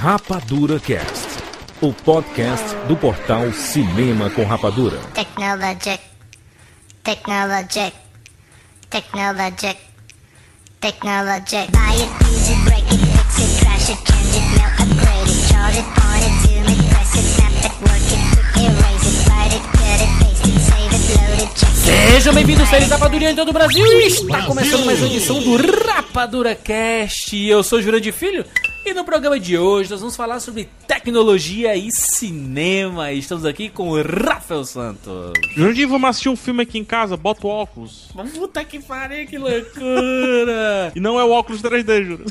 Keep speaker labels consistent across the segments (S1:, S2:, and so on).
S1: Rapadura Cast, o podcast do portal Cinema com Rapadura.
S2: Technologic. Technologic. Technologic. Technologic. Buy it, use it, break it, fix it, crash it, change it, melt, upgrade it, charge it, point it, zoom it, press it, snap it, work it, quick erase it, write it, cut it, paste it, save it, load it, check it.
S3: Sejam bem-vindos, seres Rapadura em todo o Brasil! Está começando mais uma edição do Rapadura Cast. Eu sou Jurandir Filho e no programa de hoje nós vamos falar sobre tecnologia e cinema. E Estamos aqui com o Rafael Santos.
S4: Jurandir, vamos assistir um filme aqui em casa, bota o óculos.
S3: Puta que pariu, que loucura!
S4: E não é o óculos 3D, juro.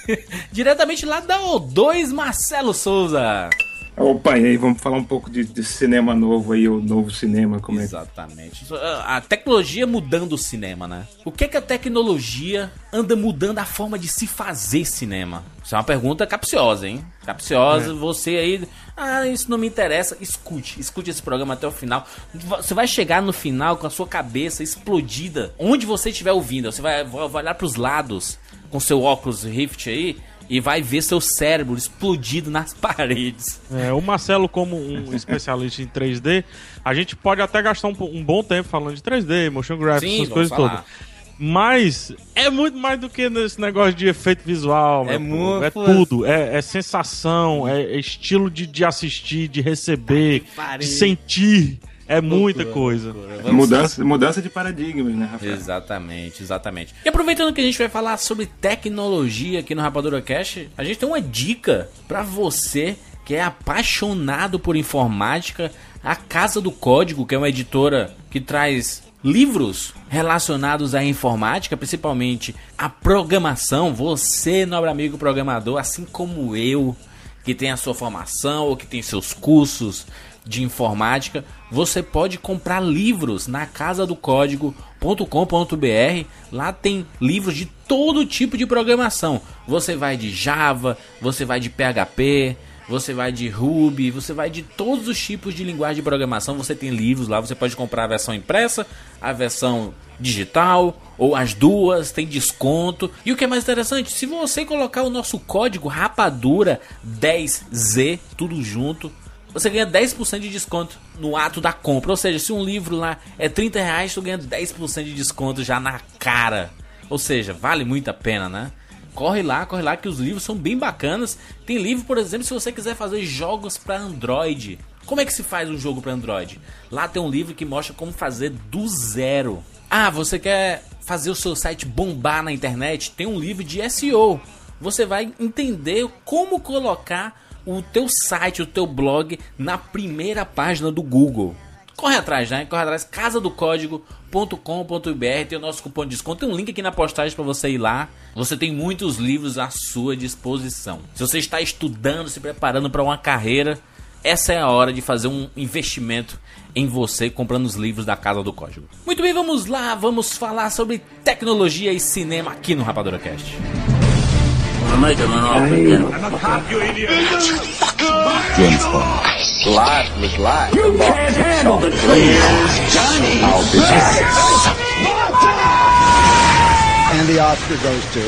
S3: Diretamente lá da O2, Marcelo Souza.
S5: Opa, e aí, vamos falar um pouco de, de cinema novo aí, o novo cinema, como é que...
S3: Exatamente. A tecnologia mudando o cinema, né? O que é que a tecnologia anda mudando a forma de se fazer cinema? Isso é uma pergunta capciosa, hein? Capciosa, você aí. Ah, isso não me interessa. Escute, escute esse programa até o final. Você vai chegar no final com a sua cabeça explodida. Onde você estiver ouvindo, você vai, vai olhar pros lados com seu óculos Rift aí. E vai ver seu cérebro explodido nas paredes.
S4: É, o Marcelo, como um especialista em 3D, a gente pode até gastar um, um bom tempo falando de 3D, motion graphics,
S3: Sim,
S4: essas coisas
S3: falar.
S4: todas. Mas é muito mais do que nesse negócio de efeito visual.
S3: É muito-
S4: É tudo. É, é sensação, é, é estilo de, de assistir, de receber, de sentir. É muita coisa.
S5: Mudança, mudança de paradigmas, né, Rafael?
S3: Exatamente, exatamente. E aproveitando que a gente vai falar sobre tecnologia aqui no Rapadura Cash, a gente tem uma dica pra você que é apaixonado por informática. A Casa do Código, que é uma editora que traz livros relacionados à informática, principalmente a programação. Você, nobre amigo programador, assim como eu, que tem a sua formação ou que tem seus cursos de informática, você pode comprar livros na casa do código.com.br. Lá tem livros de todo tipo de programação. Você vai de Java, você vai de PHP, você vai de Ruby, você vai de todos os tipos de linguagem de programação. Você tem livros lá, você pode comprar a versão impressa, a versão digital ou as duas, tem desconto. E o que é mais interessante, se você colocar o nosso código rapadura 10Z, tudo junto, você ganha 10% de desconto no ato da compra. Ou seja, se um livro lá é 30 reais, tu ganha 10% de desconto já na cara. Ou seja, vale muito a pena, né? Corre lá, corre lá que os livros são bem bacanas. Tem livro, por exemplo, se você quiser fazer jogos para Android. Como é que se faz um jogo para Android? Lá tem um livro que mostra como fazer do zero. Ah, você quer fazer o seu site bombar na internet? Tem um livro de SEO. Você vai entender como colocar o teu site, o teu blog na primeira página do Google. Corre atrás, né? Corre atrás, casadocódigo.com.br, tem o nosso cupom de desconto, tem um link aqui na postagem para você ir lá. Você tem muitos livros à sua disposição. Se você está estudando, se preparando para uma carreira, essa é a hora de fazer um investimento em você comprando os livros da Casa do Código. Muito bem, vamos lá, vamos falar sobre tecnologia e cinema aqui no Rapadura Cast.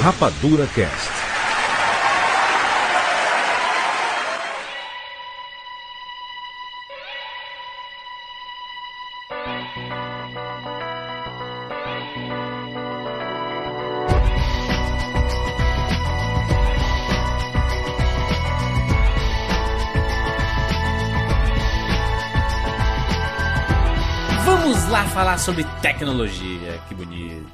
S1: Rapadura Cast.
S3: Sobre tecnologia, que bonito.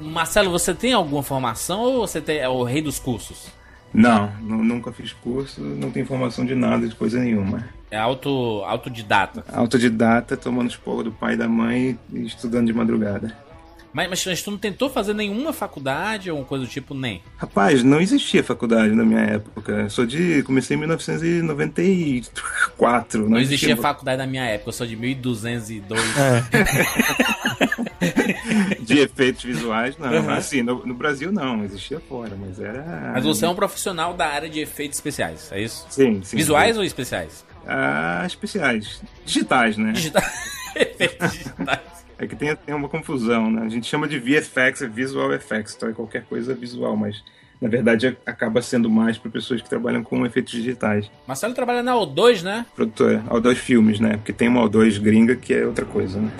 S3: Marcelo, você tem alguma formação ou você é o rei dos cursos?
S5: Não, nu- nunca fiz curso, não tenho informação de nada, de coisa nenhuma.
S3: É auto, autodidata.
S5: Autodidata, tomando esporro do pai e da mãe e estudando de madrugada.
S3: Mas, mas, mas tu não tentou fazer nenhuma faculdade ou coisa do tipo, nem?
S5: Rapaz, não existia faculdade na minha época. Eu Sou de. Comecei em 1994.
S3: Não existia faculdade na minha época, eu sou de 1202.
S5: de efeitos visuais, não. Assim, no, no Brasil não, existia fora, mas era.
S3: Mas você é um profissional da área de efeitos especiais, é isso?
S5: Sim, sim.
S3: Visuais ou especiais?
S5: Ah, especiais. Digitais, né?
S3: Digitais. efeitos digitais.
S5: É que tem, tem uma confusão, né? A gente chama de VFX, é Visual Effects, então é qualquer coisa visual, mas na verdade, acaba sendo mais para pessoas que trabalham com efeitos digitais.
S3: Marcelo trabalha na O2, né?
S5: Produtora, O2 Filmes, né? Porque tem uma O2 gringa que é outra coisa, né?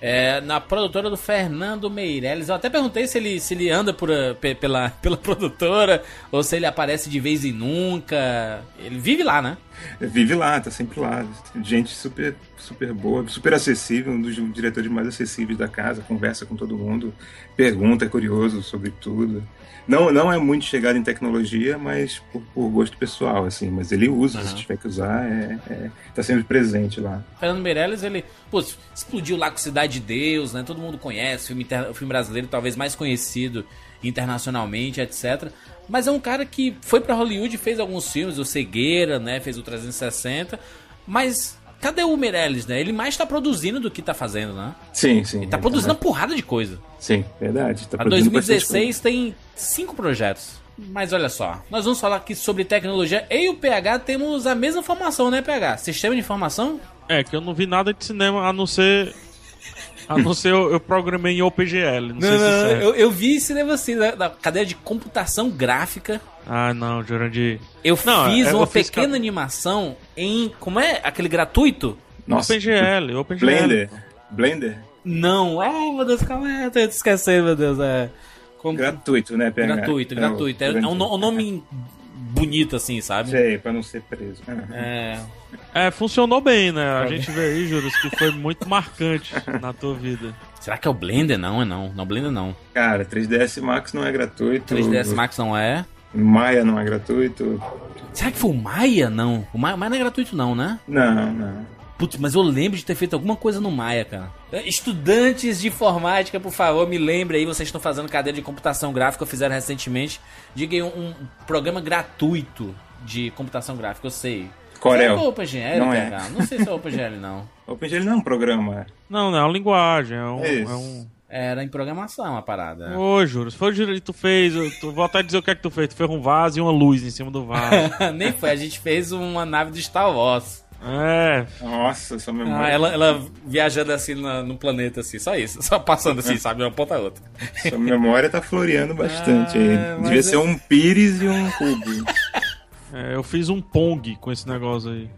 S3: É, na produtora do Fernando Meirelles. Eu até perguntei se ele, se ele anda por, eh, pela, pela produtora ou se ele aparece de vez em nunca. Ele vive lá, né?
S5: Vive lá, tá sempre lá. Gente super, super boa, super acessível, um dos diretores mais acessíveis da casa, conversa com todo mundo, pergunta, é curioso sobre tudo. Não, não é muito chegado em tecnologia, mas por, por gosto pessoal, assim. Mas ele usa, uhum. se tiver que usar, é, é, tá sempre presente lá.
S3: Fernando Meirelles, ele pô, explodiu lá com Cidade de Deus, né? Todo mundo conhece, o filme, o filme brasileiro talvez mais conhecido internacionalmente, etc. Mas é um cara que foi para Hollywood e fez alguns filmes, o Cegueira, né? Fez o 360. Mas cadê o Meirelles, né? Ele mais está produzindo do que está fazendo, né?
S5: Sim, sim.
S3: Ele tá produzindo uma porrada de coisa.
S5: Sim, verdade.
S3: Tá a 2016 tem cinco projetos. Mas olha só, nós vamos falar aqui sobre tecnologia. Eu e o PH temos a mesma formação, né, PH? Sistema de informação?
S4: É, que eu não vi nada de cinema a não ser a não ser eu, eu programei em OpenGL. Não, não, sei se não,
S3: eu, eu vi cinema assim, da, da, cadeia de computação gráfica.
S4: Ah, não, Jurandir.
S3: Eu não, fiz é, uma eu pequena fiz... animação em. Como é? Aquele gratuito?
S4: Nossa. OpenGL, OpenGL.
S5: Blender. Blender?
S3: Não, ai meu Deus, calma aí, eu tô esquecendo, meu Deus. É.
S5: Como... Gratuito, né,
S3: PH? Gratuito, é gratuito. É, é um, um nome bonito, assim, sabe?
S5: Sei, pra não ser preso.
S3: É.
S4: É, funcionou bem, né? A gente vê aí, Juros, que foi muito marcante na tua vida.
S3: Será que é o Blender? Não, é não. Não, Blender não.
S5: Cara, 3ds Max não é gratuito.
S3: 3ds Max não é.
S5: Maia não é gratuito.
S3: Será que foi o Maia? Não. O Maia, Maia não é gratuito, não, né?
S5: Não, não.
S3: Putz, mas eu lembro de ter feito alguma coisa no Maia, cara. Estudantes de informática, por favor, me lembre aí, vocês estão fazendo cadeira de computação gráfica, fizeram recentemente. Diga aí um, um programa gratuito de computação gráfica, eu sei.
S5: Corel.
S3: Será é OpenGL, não é. Não sei se é OpenGL, não.
S5: OpenGL não é um programa.
S4: É. Não, não, é uma linguagem, é um... É um...
S3: Era em programação a parada.
S4: Ô, Juro, se foi o que tu fez, tu, vou até dizer o que é que tu fez. Tu fez um vaso e uma luz em cima do vaso.
S3: Nem foi, a gente fez uma nave do Star Wars.
S4: É.
S5: Nossa, essa memória.
S3: Ah, ela, ela viajando assim no, no, planeta, assim, só isso. Só passando assim, sabe? Uma ponta a outra.
S5: Sua memória tá floreando bastante ah, aí. Devia ser um pires e um cubo.
S4: É, eu fiz um Pong com esse negócio aí.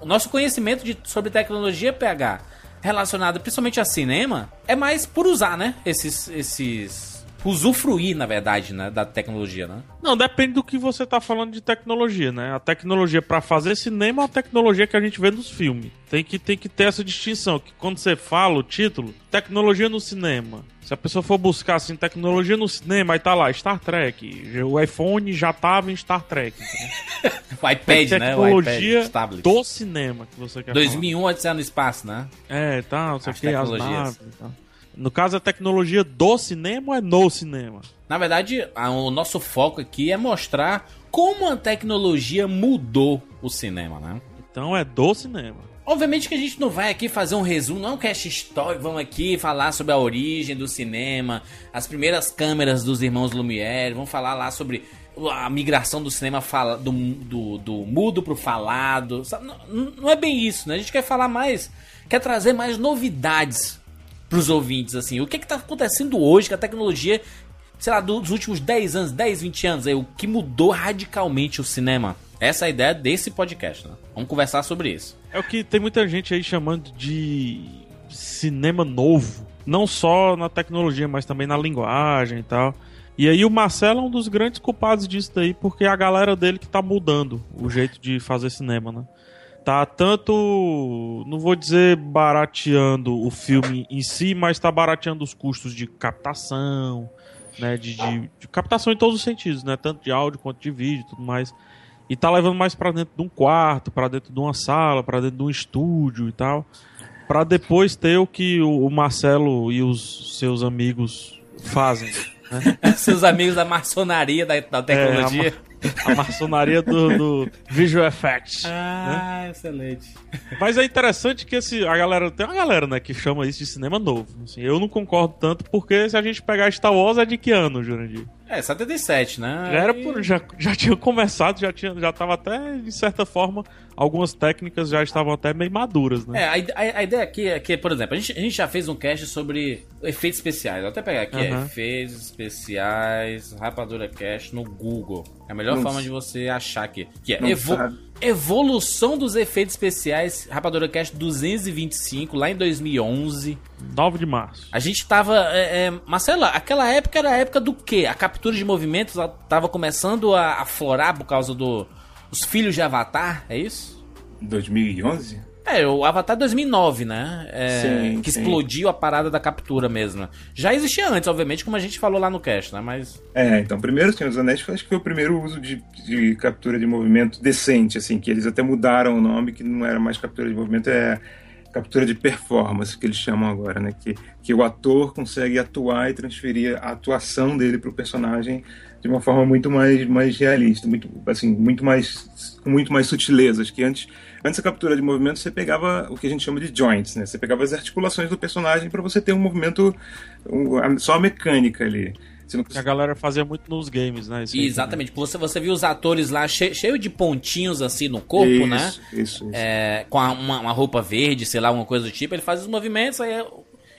S3: o nosso conhecimento de, sobre tecnologia PH relacionado principalmente a cinema é mais por usar, né? Esses, esses usufruir, na verdade, né, da tecnologia, né?
S4: Não, depende do que você tá falando de tecnologia, né? A tecnologia para fazer cinema é a tecnologia que a gente vê nos filmes. Tem que, tem que ter essa distinção, que quando você fala o título, tecnologia no cinema. Se a pessoa for buscar assim, tecnologia no cinema, aí tá lá, Star Trek. O iPhone já tava em Star Trek.
S3: o iPad, né?
S4: Tecnologia do cinema que você quer
S3: 2001 falar. Odisseia no Espaço, né?
S4: É, tá, não sei o que, as naves tal. No caso, a tecnologia do cinema ou é no cinema?
S3: Na verdade, o nosso foco aqui é mostrar como a tecnologia mudou o cinema, né?
S4: Então é do cinema.
S3: Obviamente que a gente não vai aqui fazer um resumo, não é um cast histórico, vamos aqui falar sobre a origem do cinema, as primeiras câmeras dos irmãos Lumière, vamos falar lá sobre a migração do cinema fala, do, do, do mudo pro falado. Não, não é bem isso, né? A gente quer falar mais, quer trazer mais novidades pros ouvintes, assim. O que é que tá acontecendo hoje com a tecnologia, sei lá, dos últimos 10 anos, 10, 20 anos, aí, o que mudou radicalmente o cinema? Essa é a ideia desse podcast, né? Vamos conversar sobre isso.
S4: É o que tem muita gente aí chamando de cinema novo. Não só na tecnologia, mas também na linguagem e tal. E aí o Marcelo é um dos grandes culpados disso daí, porque é a galera dele que tá mudando o jeito de fazer cinema, né? Tá tanto, não vou dizer barateando o filme em si, mas tá barateando os custos de captação, né, de, de, de captação em todos os sentidos, né, tanto de áudio quanto de vídeo, tudo mais. E tá levando mais para dentro de um quarto, para dentro de uma sala, para dentro de um estúdio e tal, para depois ter o que o Marcelo e os seus amigos fazem.
S3: Né? seus amigos da maçonaria da, da tecnologia.
S4: É, A maçonaria do, do Visual Effects.
S3: Ah, né? excelente.
S4: Mas é interessante que esse, a galera. Tem uma galera, né, que chama isso de cinema novo. Assim, eu não concordo tanto, porque se a gente pegar Star Wars é de que ano, Jurandir?
S3: É, 77, né?
S4: Já, era por, já, já tinha começado, já, tinha, já tava até, de certa forma, algumas técnicas já estavam até meio maduras, né?
S3: É, a, a, a, ideia aqui é que, por exemplo, a gente, a gente já fez um cast sobre efeitos especiais. Vou até pegar aqui, uhum. efeitos especiais, Rapadura Cast no Google. É a melhor Nossa. forma de você achar aqui. Que é evo evolução dos efeitos especiais, Rapadura Cast 225, lá em 2011.
S4: 9 de março.
S3: A gente tava. É, é, Marcela, aquela época era a época do quê? A captura de movimentos tava começando a aflorar por causa do. Os filhos de Avatar, é isso?
S5: 2011?
S3: É, o Avatar 2009, né? É, sim, que sim. explodiu a parada da captura mesmo. Já existia antes, obviamente, como a gente falou lá no cast, né? Mas.
S5: É, então, primeiro Senhor dos Anéis acho que foi o primeiro uso de, de, captura de movimento decente, assim, que eles até mudaram o nome, que não era mais captura de movimento, é captura de performance, que eles chamam agora, né? Que, que o ator consegue atuar e transferir a atuação dele para o personagem de uma forma muito mais, mais realista, muito, assim, muito mais, com muito mais sutilezas, que antes, antes da captura de movimento você pegava o que a gente chama de joints, né? Você pegava as articulações do personagem para você ter um movimento, um, só a mecânica ali.
S4: Não... A galera fazia muito nos games, né?
S3: Isso Exatamente. Você, você viu os atores lá cheio, cheio de pontinhos assim no corpo, isso,
S5: né? Isso, isso.
S3: É, com a, uma, uma, roupa verde, sei lá, alguma coisa do tipo. Ele faz os movimentos, aí é,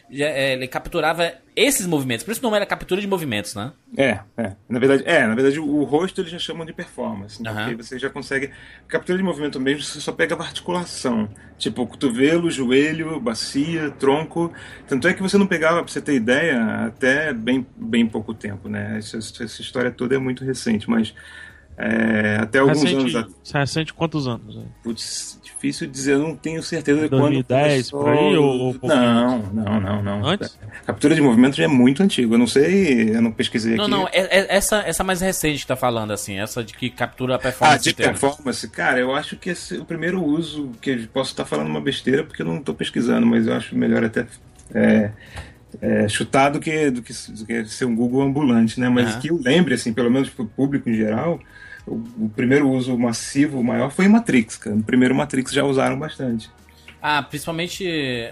S3: ele capturava esses movimentos. Por isso não era captura de movimentos, né?
S5: É, é. Na verdade, é, na verdade o rosto eles já chamam de performance. Uhum. Porque você já consegue. Captura de movimento mesmo, você só pega a articulação. Tipo, cotovelo, joelho, bacia, tronco. Tanto é que você não pegava, pra você ter ideia, até bem, bem pouco tempo, né? Essa, essa história toda é muito recente, mas é, até alguns
S4: recente,
S5: anos.
S4: Recente quantos anos?
S5: Putz, difícil dizer, eu não tenho certeza de
S4: 2010,
S5: quando.
S4: por aí? Ou,
S5: não, não, não, não.
S4: Antes?
S5: captura de movimento já é muito antigo. Eu não sei, eu não pesquisei
S3: não,
S5: aqui.
S3: Não, não, é, é, essa, essa mais recente que tá falando, assim, essa de que captura a performance.
S5: Ah, de performance. Cara, eu acho que esse, o primeiro uso, que eu posso estar falando uma besteira porque eu não estou pesquisando, mas eu acho melhor até. É, é, chutar do que, do, que, do que ser um Google ambulante, né? Mas uhum. que eu lembre, assim, pelo menos para o público em geral, o, primeiro uso massivo, maior, foi em Matrix, cara. No primeiro Matrix já usaram bastante.
S3: Ah, principalmente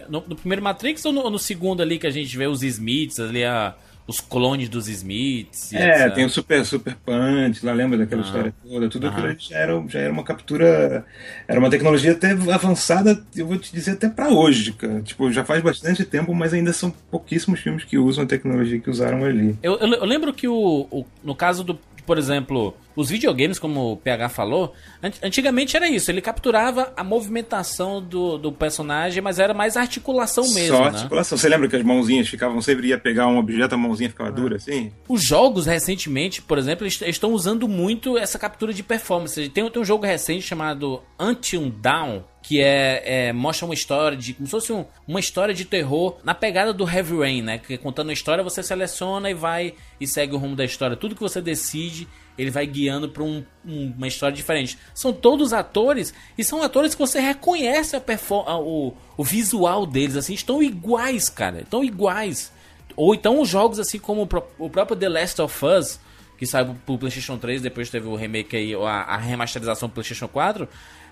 S3: no, no primeiro Matrix ou no, no, segundo ali que a gente vê os Smiths, ali a, os clones dos Smiths?
S5: É, etc. tem o Super Super Punch, lá lembra daquela ah. história toda? Tudo aquilo já era, já era uma captura, era uma tecnologia até avançada, eu vou te dizer até para hoje, cara. Tipo, já faz bastante tempo, mas ainda são pouquíssimos filmes que usam a tecnologia que usaram ali.
S3: Eu, eu, eu lembro que o, o, no caso do por exemplo, os videogames, como o PH falou, antigamente era isso, ele capturava a movimentação do, do personagem, mas era mais articulação mesmo. Só né?
S5: articulação. Você lembra que as mãozinhas ficavam, sempre ia pegar um objeto, a mãozinha ficava dura assim?
S3: Os jogos recentemente, por exemplo, eles estão usando muito essa captura de performance. Tem, tem um jogo recente chamado Until Down, que é, é, mostra uma história de como se fosse um, uma história de terror na pegada do Heavy Rain, né? Que contando a história você seleciona e vai e segue o rumo da história. Tudo que você decide, ele vai guiando para um, um, uma história diferente. São todos atores e são atores que você reconhece a o, o visual deles, assim, estão iguais, cara, estão iguais. Ou então os jogos assim como o próprio The Last of Us, que saiu pro PlayStation 3, depois teve o remake aí, a, a remasterização pro PlayStation 4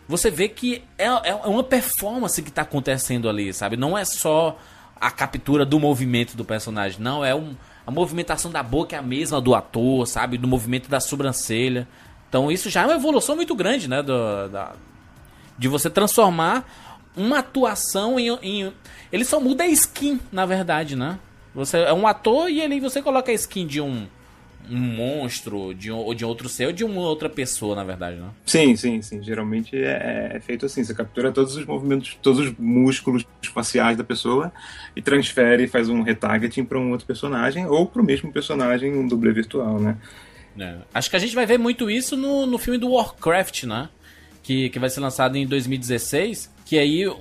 S3: você vê que é, é uma performance que está acontecendo ali, sabe? Não é só a captura do movimento do personagem, não, é um, a movimentação da boca é a mesma do ator, sabe? Do movimento da sobrancelha. Então isso já é uma evolução muito grande, né? Do, da, de você transformar uma atuação em, em, Ele só muda a skin, na verdade, né? Você é um ator e ele você coloca a skin de um um monstro de ou de outro ser ou de uma outra pessoa, na verdade, não?
S5: Sim, sim, sim. Geralmente é, é, feito assim. Você captura todos os movimentos, todos os músculos faciais da pessoa e transfere, faz um retargeting para um outro personagem ou para o mesmo personagem, um dublê virtual, né?
S3: É. Acho que a gente vai ver muito isso no, no filme do Warcraft, né? Que, que vai ser lançado em 2016 que aí uh,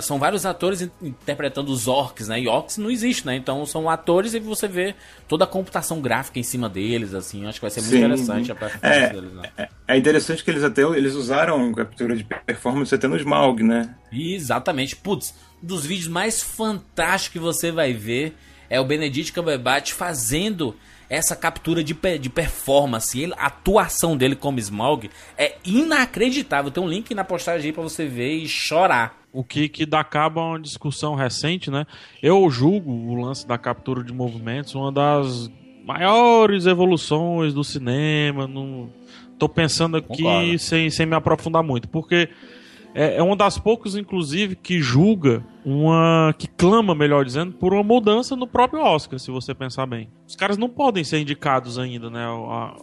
S3: são vários atores interpretando os orcs, né? E orcs não existe, né? Então são atores e você vê toda a computação gráfica em cima deles, assim. Acho que vai ser muito Sim. interessante a performance
S5: é, deles, né? É, é interessante que eles até eles usaram captura de performance até no Smaug, né?
S3: Exatamente. Putz, um dos vídeos mais fantásticos que você vai ver é o Benedict Cumberbatch fazendo essa captura de, de performance, ele, a atuação dele como Smaug é inacreditável. Tem um link na postagem aí pra você ver e chorar.
S4: O que, que dá cabo a uma discussão recente, né? Eu julgo o lance da captura de movimentos uma das maiores evoluções do cinema. Não... Tô pensando aqui sem, sem me aprofundar muito, porque é, é uma das poucas, inclusive, que julga uma. que clama, melhor dizendo, por uma mudança no próprio Oscar, se você pensar bem. Os caras não podem ser indicados ainda, né? A,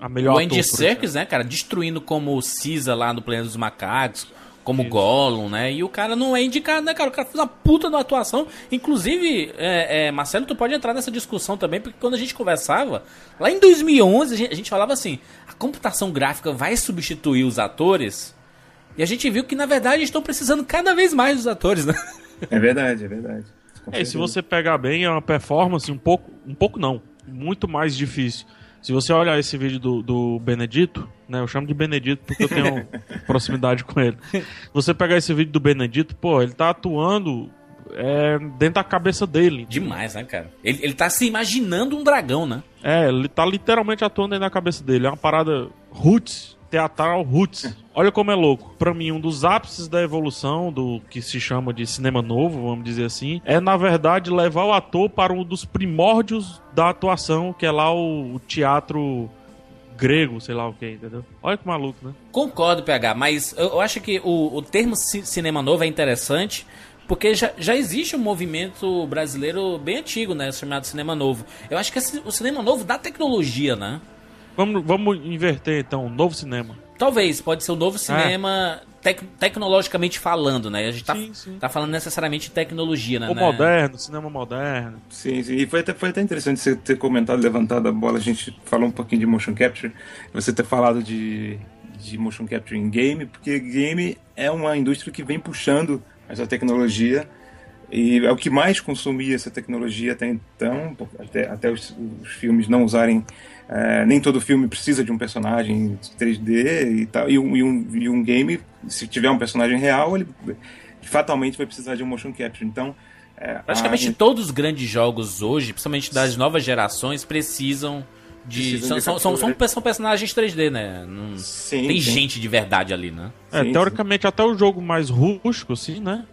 S4: a melhor
S3: O Andy Serkis, né, cara, destruindo como o Cisa lá no Planeta dos Macacos, como Isso. Gollum, né? E o cara não é indicado, né, cara? O cara fez uma puta na atuação. Inclusive, é, é, Marcelo, tu pode entrar nessa discussão também, porque quando a gente conversava, lá em 2011, a gente, a gente falava assim: a computação gráfica vai substituir os atores? E a gente viu que, na verdade, estão precisando cada vez mais dos atores, né?
S5: É verdade, é verdade.
S4: É, se você pegar bem, é uma performance um pouco. Um pouco não. Muito mais difícil. Se você olhar esse vídeo do, do Benedito, né? Eu chamo de Benedito porque eu tenho proximidade com ele. Você pegar esse vídeo do Benedito, pô, ele tá atuando é, dentro da cabeça dele.
S3: Demais, né, cara? Ele, ele tá se imaginando um dragão, né?
S4: É, ele tá literalmente atuando dentro da cabeça dele. É uma parada roots teatral roots. Olha como é louco. Para mim, um dos ápices da evolução do que se chama de cinema novo, vamos dizer assim, é na verdade levar o ator para um dos primórdios da atuação, que é lá o, o teatro grego, sei lá o que, entendeu? Olha que maluco, né?
S3: Concordo, PH, mas eu, eu acho que o, o termo ci cinema novo é interessante porque já, já existe um movimento brasileiro bem antigo, né? Chamado cinema novo. Eu acho que esse, o cinema novo dá tecnologia, né?
S4: Vamos, vamos inverter então, um novo cinema.
S3: Talvez, pode ser o um novo cinema é. tec tecnologicamente falando, né? A gente tá, sim, sim. tá falando necessariamente de tecnologia, né?
S4: O
S3: né?
S4: moderno, cinema moderno.
S5: Sim, sim. E foi até, foi até interessante você ter comentado, levantado a bola, a gente falou um pouquinho de motion capture, você ter falado de, de motion capture em game, porque game é uma indústria que vem puxando essa tecnologia e é o que mais consumia essa tecnologia até então, até, até os, os filmes não usarem é, nem todo filme precisa de um personagem 3D e tal. E um, e, um, e um game, se tiver um personagem real, ele fatalmente vai precisar de um motion capture. Então.
S3: É, Praticamente a... todos os grandes jogos hoje, principalmente das novas gerações, precisam de. Precisam são, de são, são, são, personagens 3D, né? Não, sim, tem sim. gente de verdade ali, né?
S4: É, sim, teoricamente, até o jogo mais rústico, assim, né?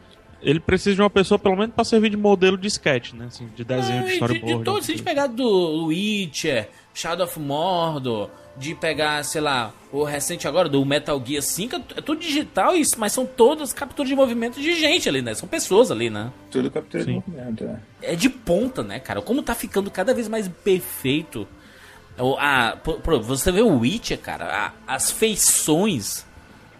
S4: ele precisa de uma pessoa, pelo menos, para servir de modelo de sketch, né? Assim, de desenho, é, de storyboard.
S3: De, de todos, se a gente pegar do Witcher, Shadow of Mordor, de pegar, sei lá, o recente agora do Metal Gear 5, é tudo digital isso, mas são todas capturas de movimento de gente ali, né? São pessoas ali, né?
S5: Tudo captura Sim. de movimento, é.
S3: É de ponta, né, cara? Como tá ficando cada vez mais perfeito. A, você vê o Witcher, cara, a, as feições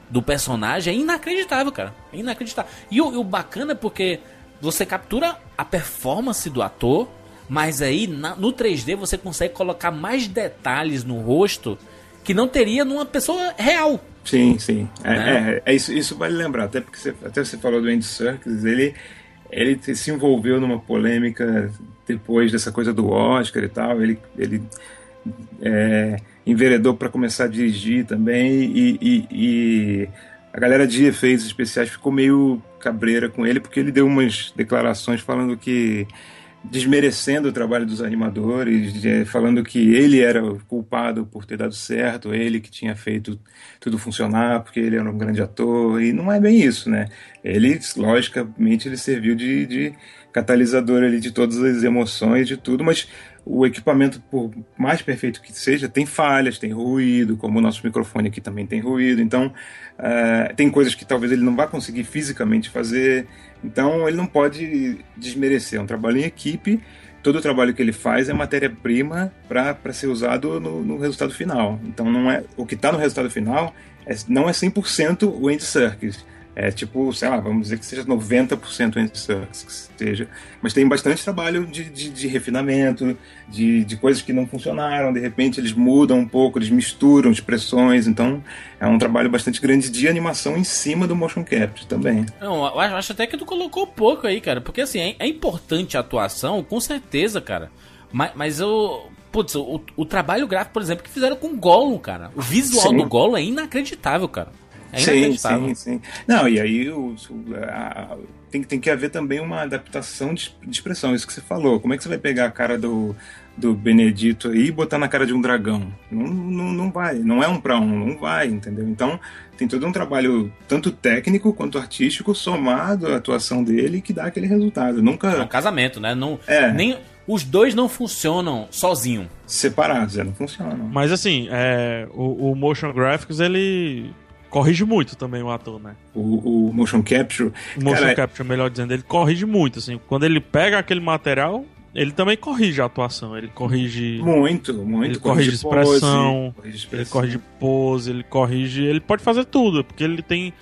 S3: do personagem é inacreditável, cara. É inacreditável. E o, e o bacana é porque você captura a performance do ator mas aí na, no 3D você consegue colocar mais detalhes no rosto que não teria numa pessoa real.
S5: Sim, sim. É, né? é, é isso, isso vale lembrar, até porque você, até você falou do Andy Serkis, ele, ele se envolveu numa polêmica depois dessa coisa do Oscar e tal, ele, ele é, enveredou para começar a dirigir também e, e, e a galera de efeitos especiais ficou meio cabreira com ele porque ele deu umas declarações falando que desmerecendo o trabalho dos animadores, falando que ele era o culpado por ter dado certo, ele que tinha feito tudo funcionar, porque ele era um grande ator, e não é bem isso, né? Ele, logicamente, ele serviu de, de catalisador ali de todas as emoções, de tudo, mas o equipamento, por mais perfeito que seja, tem falhas, tem ruído, como o nosso microfone aqui também tem ruído, então uh, tem coisas que talvez ele não vá conseguir fisicamente fazer, então ele não pode desmerecer. É um trabalho em equipe, todo o trabalho que ele faz é matéria-prima para ser usado no, no, resultado final. Então não é o que está no resultado final é, não é 100% o Andy Serkis é tipo, sei lá, vamos dizer que seja 90% entre sucks, que seja. Mas tem bastante trabalho de, de, de, refinamento, de, de coisas que não funcionaram, de repente eles mudam um pouco, eles misturam expressões, então é um trabalho bastante grande de animação em cima do motion capture também.
S3: Não, eu acho até que tu colocou pouco aí, cara, porque assim, é, é importante a atuação, com certeza, cara. Mas, mas eu, Putz, o, o, trabalho gráfico, por exemplo, que fizeram com o Gollum, cara. O visual Sim. do Gollum é inacreditável, cara. É
S5: sim, sim, sim. Não, e aí o, o- a- tem, tem que haver também uma adaptação de, de expressão, isso que você falou. Como é que você vai pegar a cara do, do Benedito aí e botar na cara de um dragão? Não, não, não vai, não é um pra um, não vai, entendeu? Então tem todo um trabalho, tanto técnico quanto artístico, somado à atuação dele, que dá aquele resultado.
S3: É um
S5: Nunca
S3: casamento, né? Não,
S5: É.
S3: nem, os dois não funcionam sozinho.
S5: separados, é, não funciona.
S4: Mas assim, é, o, o Motion Graphics ele corrige muito também o ator, né?
S5: O, o motion capture,
S4: O Motion
S5: Cara,
S4: Capture, melhor dizendo, ele corrige muito, assim. Quando ele pega aquele material, ele também corrige a atuação. Ele corrige.
S5: muito, muito.
S4: Ele corrige expressão,
S5: corrige
S4: Ele
S5: expressão.
S4: corrige pose, ele corrige. Ele pode fazer tudo, porque ele tem.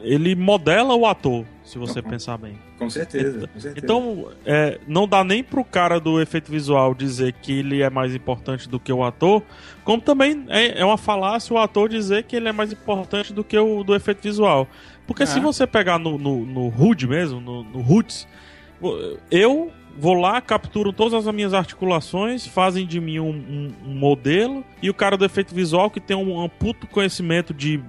S4: Ele modela o ator, se você
S5: Uhum.
S4: pensar bem.
S5: Com certeza, com certeza.
S4: Então, é, não dá nem pro cara do efeito visual dizer que ele é mais importante do que o ator, como também é, é uma falácia o ator dizer que ele é mais importante do que o do efeito visual. Porque
S5: Ah.
S4: se você pegar no, no, no HUD mesmo, no, no Roots, eu vou lá, capturo todas as minhas articulações, fazem de mim um, um- um modelo, e o cara do efeito visual, que tem um, um puto conhecimento de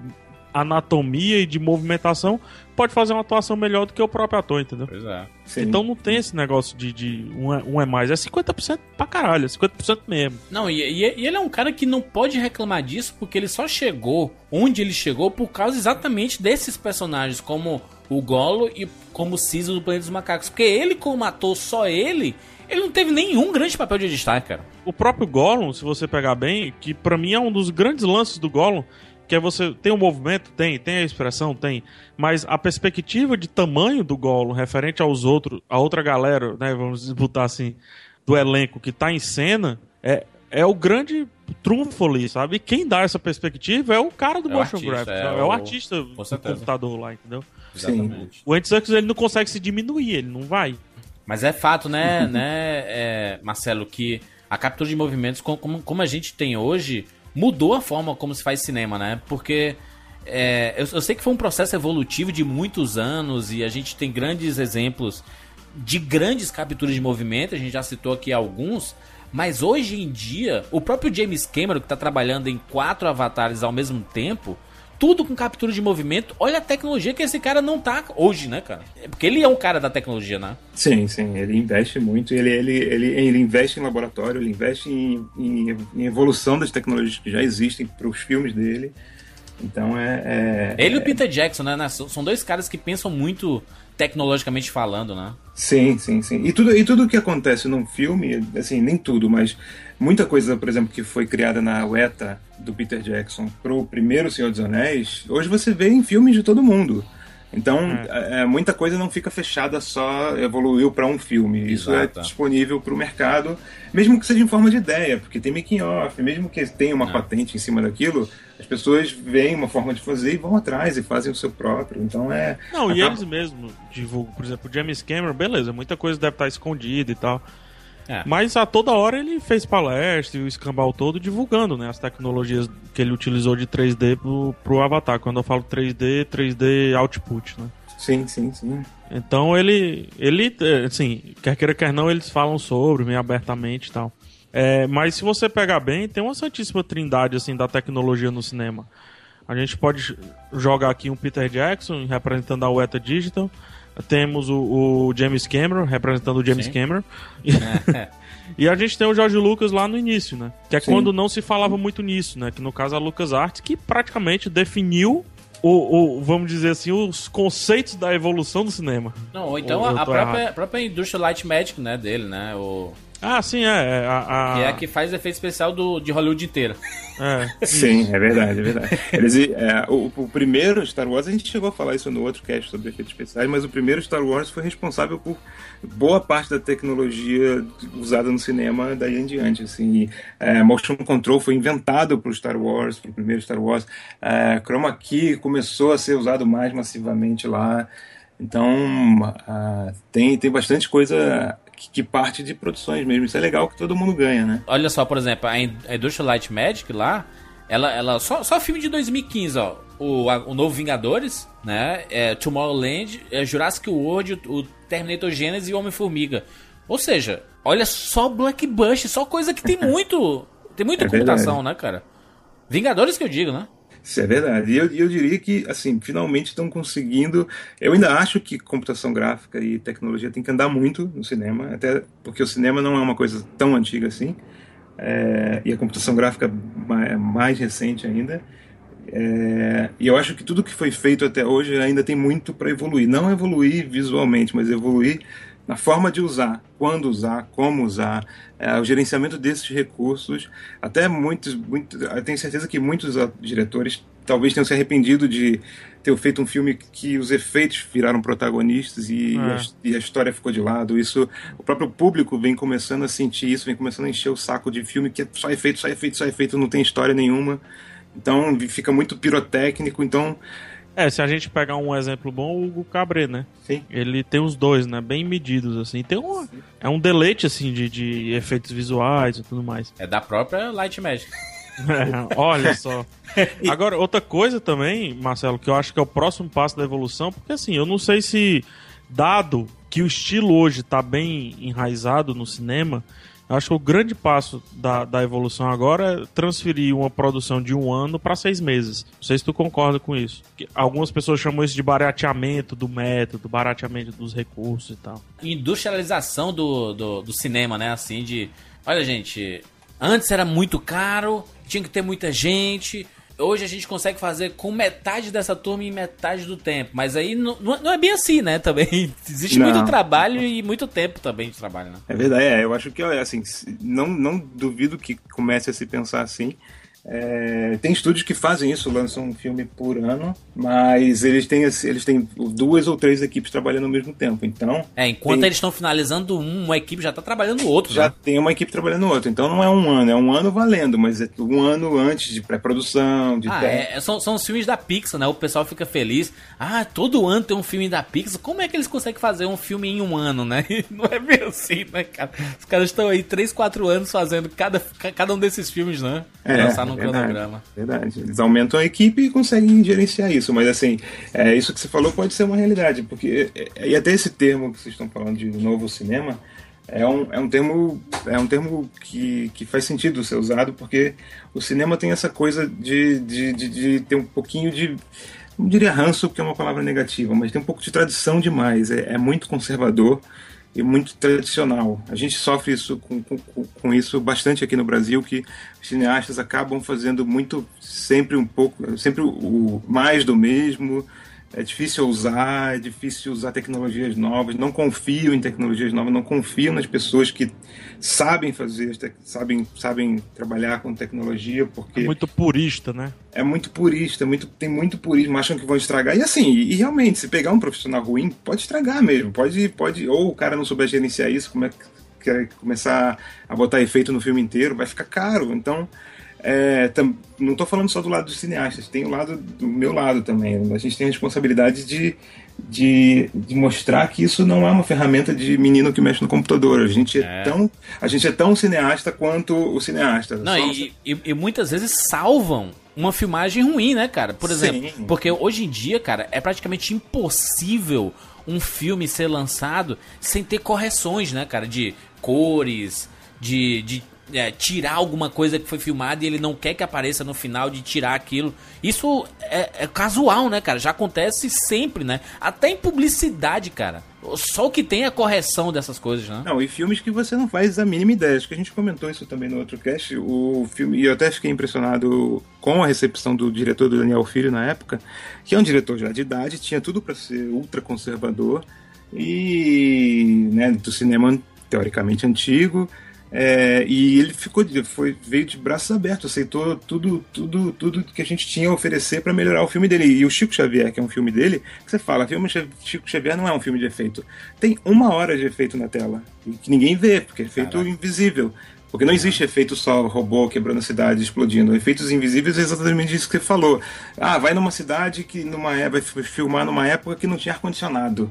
S4: anatomia e de movimentação, pode fazer uma atuação melhor do que o próprio ator, entendeu?
S3: Pois é.
S5: Sim.
S4: Então não tem esse negócio de, de um, é, um é mais, é 50% pra caralho, é 50% mesmo.
S3: Não, e, e- e ele é um cara que não pode reclamar disso porque ele só chegou onde ele chegou por causa exatamente desses personagens, como o Golo e como o Ciso do Planeta dos Macacos. Porque ele, como ator, só ele, ele não teve nenhum grande papel de destaque, cara.
S4: O próprio Gollum, se você pegar bem, que pra mim é um dos grandes lances do Gollum, que é você tem o movimento, tem, tem a expressão, tem, mas a perspectiva de tamanho do Gollum referente aos outros, a outra galera, né, vamos botar assim, do elenco que tá em cena, é é o grande trunfo ali, sabe? E quem dá essa perspectiva é o cara do
S3: É o
S4: motion graphics,
S3: é
S4: é, o
S3: o-
S4: artista do computador lá, entendeu?
S5: Sim.
S4: O Andy Serkis, ele não consegue se diminuir, ele não vai.
S3: Mas é fato, né, né é, Marcelo, que a captura de movimentos, com- como, como a gente tem hoje, mudou a forma como se faz cinema, né? Porque é, eu, eu sei que foi um processo evolutivo de muitos anos e a gente tem grandes exemplos de grandes capturas de movimento, a gente já citou aqui alguns, mas hoje em dia, o próprio James Cameron, que está trabalhando em quatro avatares ao mesmo tempo, tudo com captura de movimento, olha a tecnologia que esse cara não tá hoje, né, cara? É Porque ele é um cara da tecnologia, né?
S5: Sim, sim, ele investe muito, ele, ele, ele, ele investe em laboratório, ele investe em, em, em evolução das tecnologias que já existem para os filmes dele. Então é. é
S3: Ele e o Peter Jackson, né? né? São dois caras que pensam muito tecnologicamente falando, né?
S5: Sim, sim, sim. E tudo, e tudo que acontece num filme, assim, nem tudo, mas muita coisa, por exemplo, que foi criada na UETA do Peter Jackson pro primeiro Senhor dos Anéis, hoje você vê em filmes de todo mundo. Então, é, é, muita coisa não fica fechada só, evoluiu para um filme. Isso
S3: Exato.
S5: é disponível para o mercado, mesmo que seja em forma de ideia, porque tem making off, mesmo que tenha uma
S3: É.
S5: patente em cima daquilo, as pessoas veem uma forma de fazer e vão atrás e fazem o seu próprio. Então é.
S4: Não, e
S5: acaba-
S4: eles mesmos divulgam, por exemplo, o James Cameron, beleza, muita coisa deve estar escondida e tal.
S3: É.
S4: Mas a toda hora ele fez palestra e o escambau todo divulgando né, as tecnologias que ele utilizou de 3D pro, pro Avatar. Quando eu falo 3D, 3D output, né?
S5: Sim, sim, sim.
S4: Então ele, ele, eh, assim, quer queira, quer não, eles falam sobre, meio abertamente e tal. É, mas se você pegar bem, tem uma santíssima trindade, assim, da tecnologia no cinema. A gente pode jogar aqui um Peter Jackson representando a Weta Digital. Temos o, o James Cameron representando o James
S3: Sim.
S4: Cameron. E a gente tem o George Lucas lá no início, né? Que é
S5: Sim.
S4: quando não se falava muito nisso, né? Que no caso a LucasArts que praticamente definiu o, o- vamos dizer assim, os conceitos da evolução do cinema.
S3: Não, ou então
S4: Ou
S3: a, própria, própria indústria Light Magic, né, dele, né? O,
S4: Ah, sim, é. é, a, a-
S3: que é a que faz efeito especial do, de Hollywood inteira.
S4: é.
S5: Sim, é verdade, é verdade. Eles, é, o, o primeiro Star Wars, a gente chegou a falar isso no outro cast sobre efeitos especiais, mas o primeiro Star Wars foi responsável por boa parte da tecnologia usada no cinema daí em diante. Assim, é, motion control foi inventado para o Star Wars, para o primeiro Star Wars. É, chroma key começou a ser usado mais massivamente lá. Então, ah, tem, tem bastante coisa que, parte de produções mesmo. Isso é legal que todo mundo ganha, né?
S3: Olha só, por exemplo, a in- a indústria Light Magic lá, ela, ela só, só filme de 2015, ó. O, a- o novo Vingadores, né? É, Tomorrowland, é, Jurassic World, o, o Terminator Genesis e o Homem-Formiga. Ou seja, olha só blockbuster, só coisa que tem muito. Tem muita
S5: É
S3: computação,
S5: verdade.
S3: né, cara? Vingadores que eu digo, né?
S5: Isso é verdade. E eu, eu diria que, assim, finalmente estão conseguindo. Eu ainda acho que computação gráfica e tecnologia tem que andar muito no cinema, até porque o cinema não é uma coisa tão antiga assim, é, e a computação gráfica é mais recente ainda. É, e eu acho que tudo que foi feito até hoje ainda tem muito para evoluir. Não evoluir visualmente, mas evoluir na forma de usar, quando usar, como usar, é, o gerenciamento desses recursos. Até muitos, muitos, eu tenho certeza que muitos diretores talvez tenham se arrependido de ter feito um filme que os efeitos viraram protagonistas e, é. a, e, a, história ficou de lado. Isso, o próprio público vem começando a sentir isso, vem começando a encher o saco de filme que é só efeito, só efeito, só efeito, não tem história nenhuma. Então fica muito pirotécnico. Então
S4: é, se a gente pegar um exemplo bom, o Hugo Cabré, né?
S5: Sim.
S4: Ele tem os dois, né? Bem medidos, assim. Tem um, é um deleite, assim, de, de efeitos visuais e tudo mais.
S3: É da própria Light Magic.
S4: É, olha só. Agora, outra coisa também, Marcelo, que eu acho que é o próximo passo da evolução, porque assim, eu não sei se, dado que o estilo hoje tá bem enraizado no cinema, Acho que o grande passo da, da evolução agora é transferir uma produção de um ano para seis meses. Não sei se tu concorda com isso. Algumas pessoas chamam isso de barateamento do método, barateamento dos recursos e tal.
S3: Industrialização do, do, do cinema, né? Assim, de. Olha, gente, antes era muito caro, tinha que ter muita gente, hoje a gente consegue fazer com metade dessa turma em metade do tempo. Mas aí não, não é bem assim, né? Também existe não. muito trabalho e muito tempo também de trabalho, né?
S5: É verdade, é. Eu acho que, assim, não, não duvido que comece a se pensar assim. É, tem estúdios que fazem isso, lançam um filme por ano, mas eles têm, eles têm duas ou três equipes trabalhando ao mesmo tempo. Então.
S3: É, enquanto tem, eles estão finalizando um, uma equipe já está trabalhando o outro.
S5: Já né? tem uma equipe trabalhando outro. Então não é um ano, é um ano valendo, mas é um ano antes de pré-produção, de
S3: ah, é, são, são os filmes da Pixar, né? O pessoal fica feliz. Ah, todo ano tem um filme da Pixar. Como é que eles conseguem fazer um filme em um ano, né? Não é bem assim, né, cara? Os caras estão aí 3, 4 anos fazendo cada, cada um desses filmes, né?
S5: É, lançar no verdade, cronograma. Verdade. Eles aumentam a equipe e conseguem gerenciar isso. Mas assim, é, isso que você falou pode ser uma realidade, porque é, e até esse termo que vocês estão falando de novo cinema é um, é um termo é um termo que, que faz sentido ser usado porque o cinema tem essa coisa de, de, de, de ter um pouquinho de não diria ranço porque é uma palavra negativa mas tem um pouco de tradição demais é, é muito conservador e muito tradicional. A gente sofre isso com, com, com, isso bastante aqui no Brasil, que os cineastas acabam fazendo muito, sempre um pouco, sempre o, o mais do mesmo, é difícil usar, é difícil usar tecnologias novas, não confio em tecnologias novas, não confio nas pessoas que sabem fazer, sabem, sabem trabalhar com tecnologia, porque... É
S4: muito purista, né?
S5: É muito purista, muito, tem muito purismo, acham que vão estragar. E assim, e, e realmente, se pegar um profissional ruim, pode estragar mesmo, pode, pode ou o cara não souber gerenciar isso, como é que quer começar a botar efeito no filme inteiro, vai ficar caro, então... É, tam, não estou falando só do lado dos cineastas, tem o lado do meu lado também. A gente tem a responsabilidade de, de, de, mostrar que isso não é uma ferramenta de menino que mexe no computador. A gente é, é tão, a gente é tão cineasta quanto o cineasta.
S3: Não, e, e, e, muitas vezes salvam uma filmagem ruim, né, cara? Por exemplo, Sim. porque hoje em dia, cara, é praticamente impossível um filme ser lançado sem ter correções, né, cara, de cores, de, de é, tirar alguma coisa que foi filmada e ele não quer que apareça no final de tirar aquilo. Isso é, é, casual, né, cara? Já acontece sempre, né? Até em publicidade, cara. Só o que tem é a correção dessas coisas, né?
S5: Não, e filmes que você não faz a mínima ideia. Acho que a gente comentou isso também no outro cast. O filme, e eu até fiquei impressionado com a recepção do diretor do Daniel Filho na época, que é um diretor já de idade, tinha tudo para ser ultra conservador e, né, do cinema teoricamente antigo é, e ele ficou, foi, veio de braços abertos, aceitou tudo, tudo, tudo que a gente tinha a oferecer para melhorar o filme dele. E o Chico Xavier, que é um filme dele, você fala, filme Chico Xavier não é um filme de efeito. Tem uma hora de efeito na tela, que ninguém vê, porque é efeito Caraca. invisível. Porque não existe efeito só robô quebrando a cidade, explodindo. Efeitos invisíveis é exatamente isso que você falou. Ah, vai numa cidade que numa é, vai filmar numa época que não tinha ar-condicionado.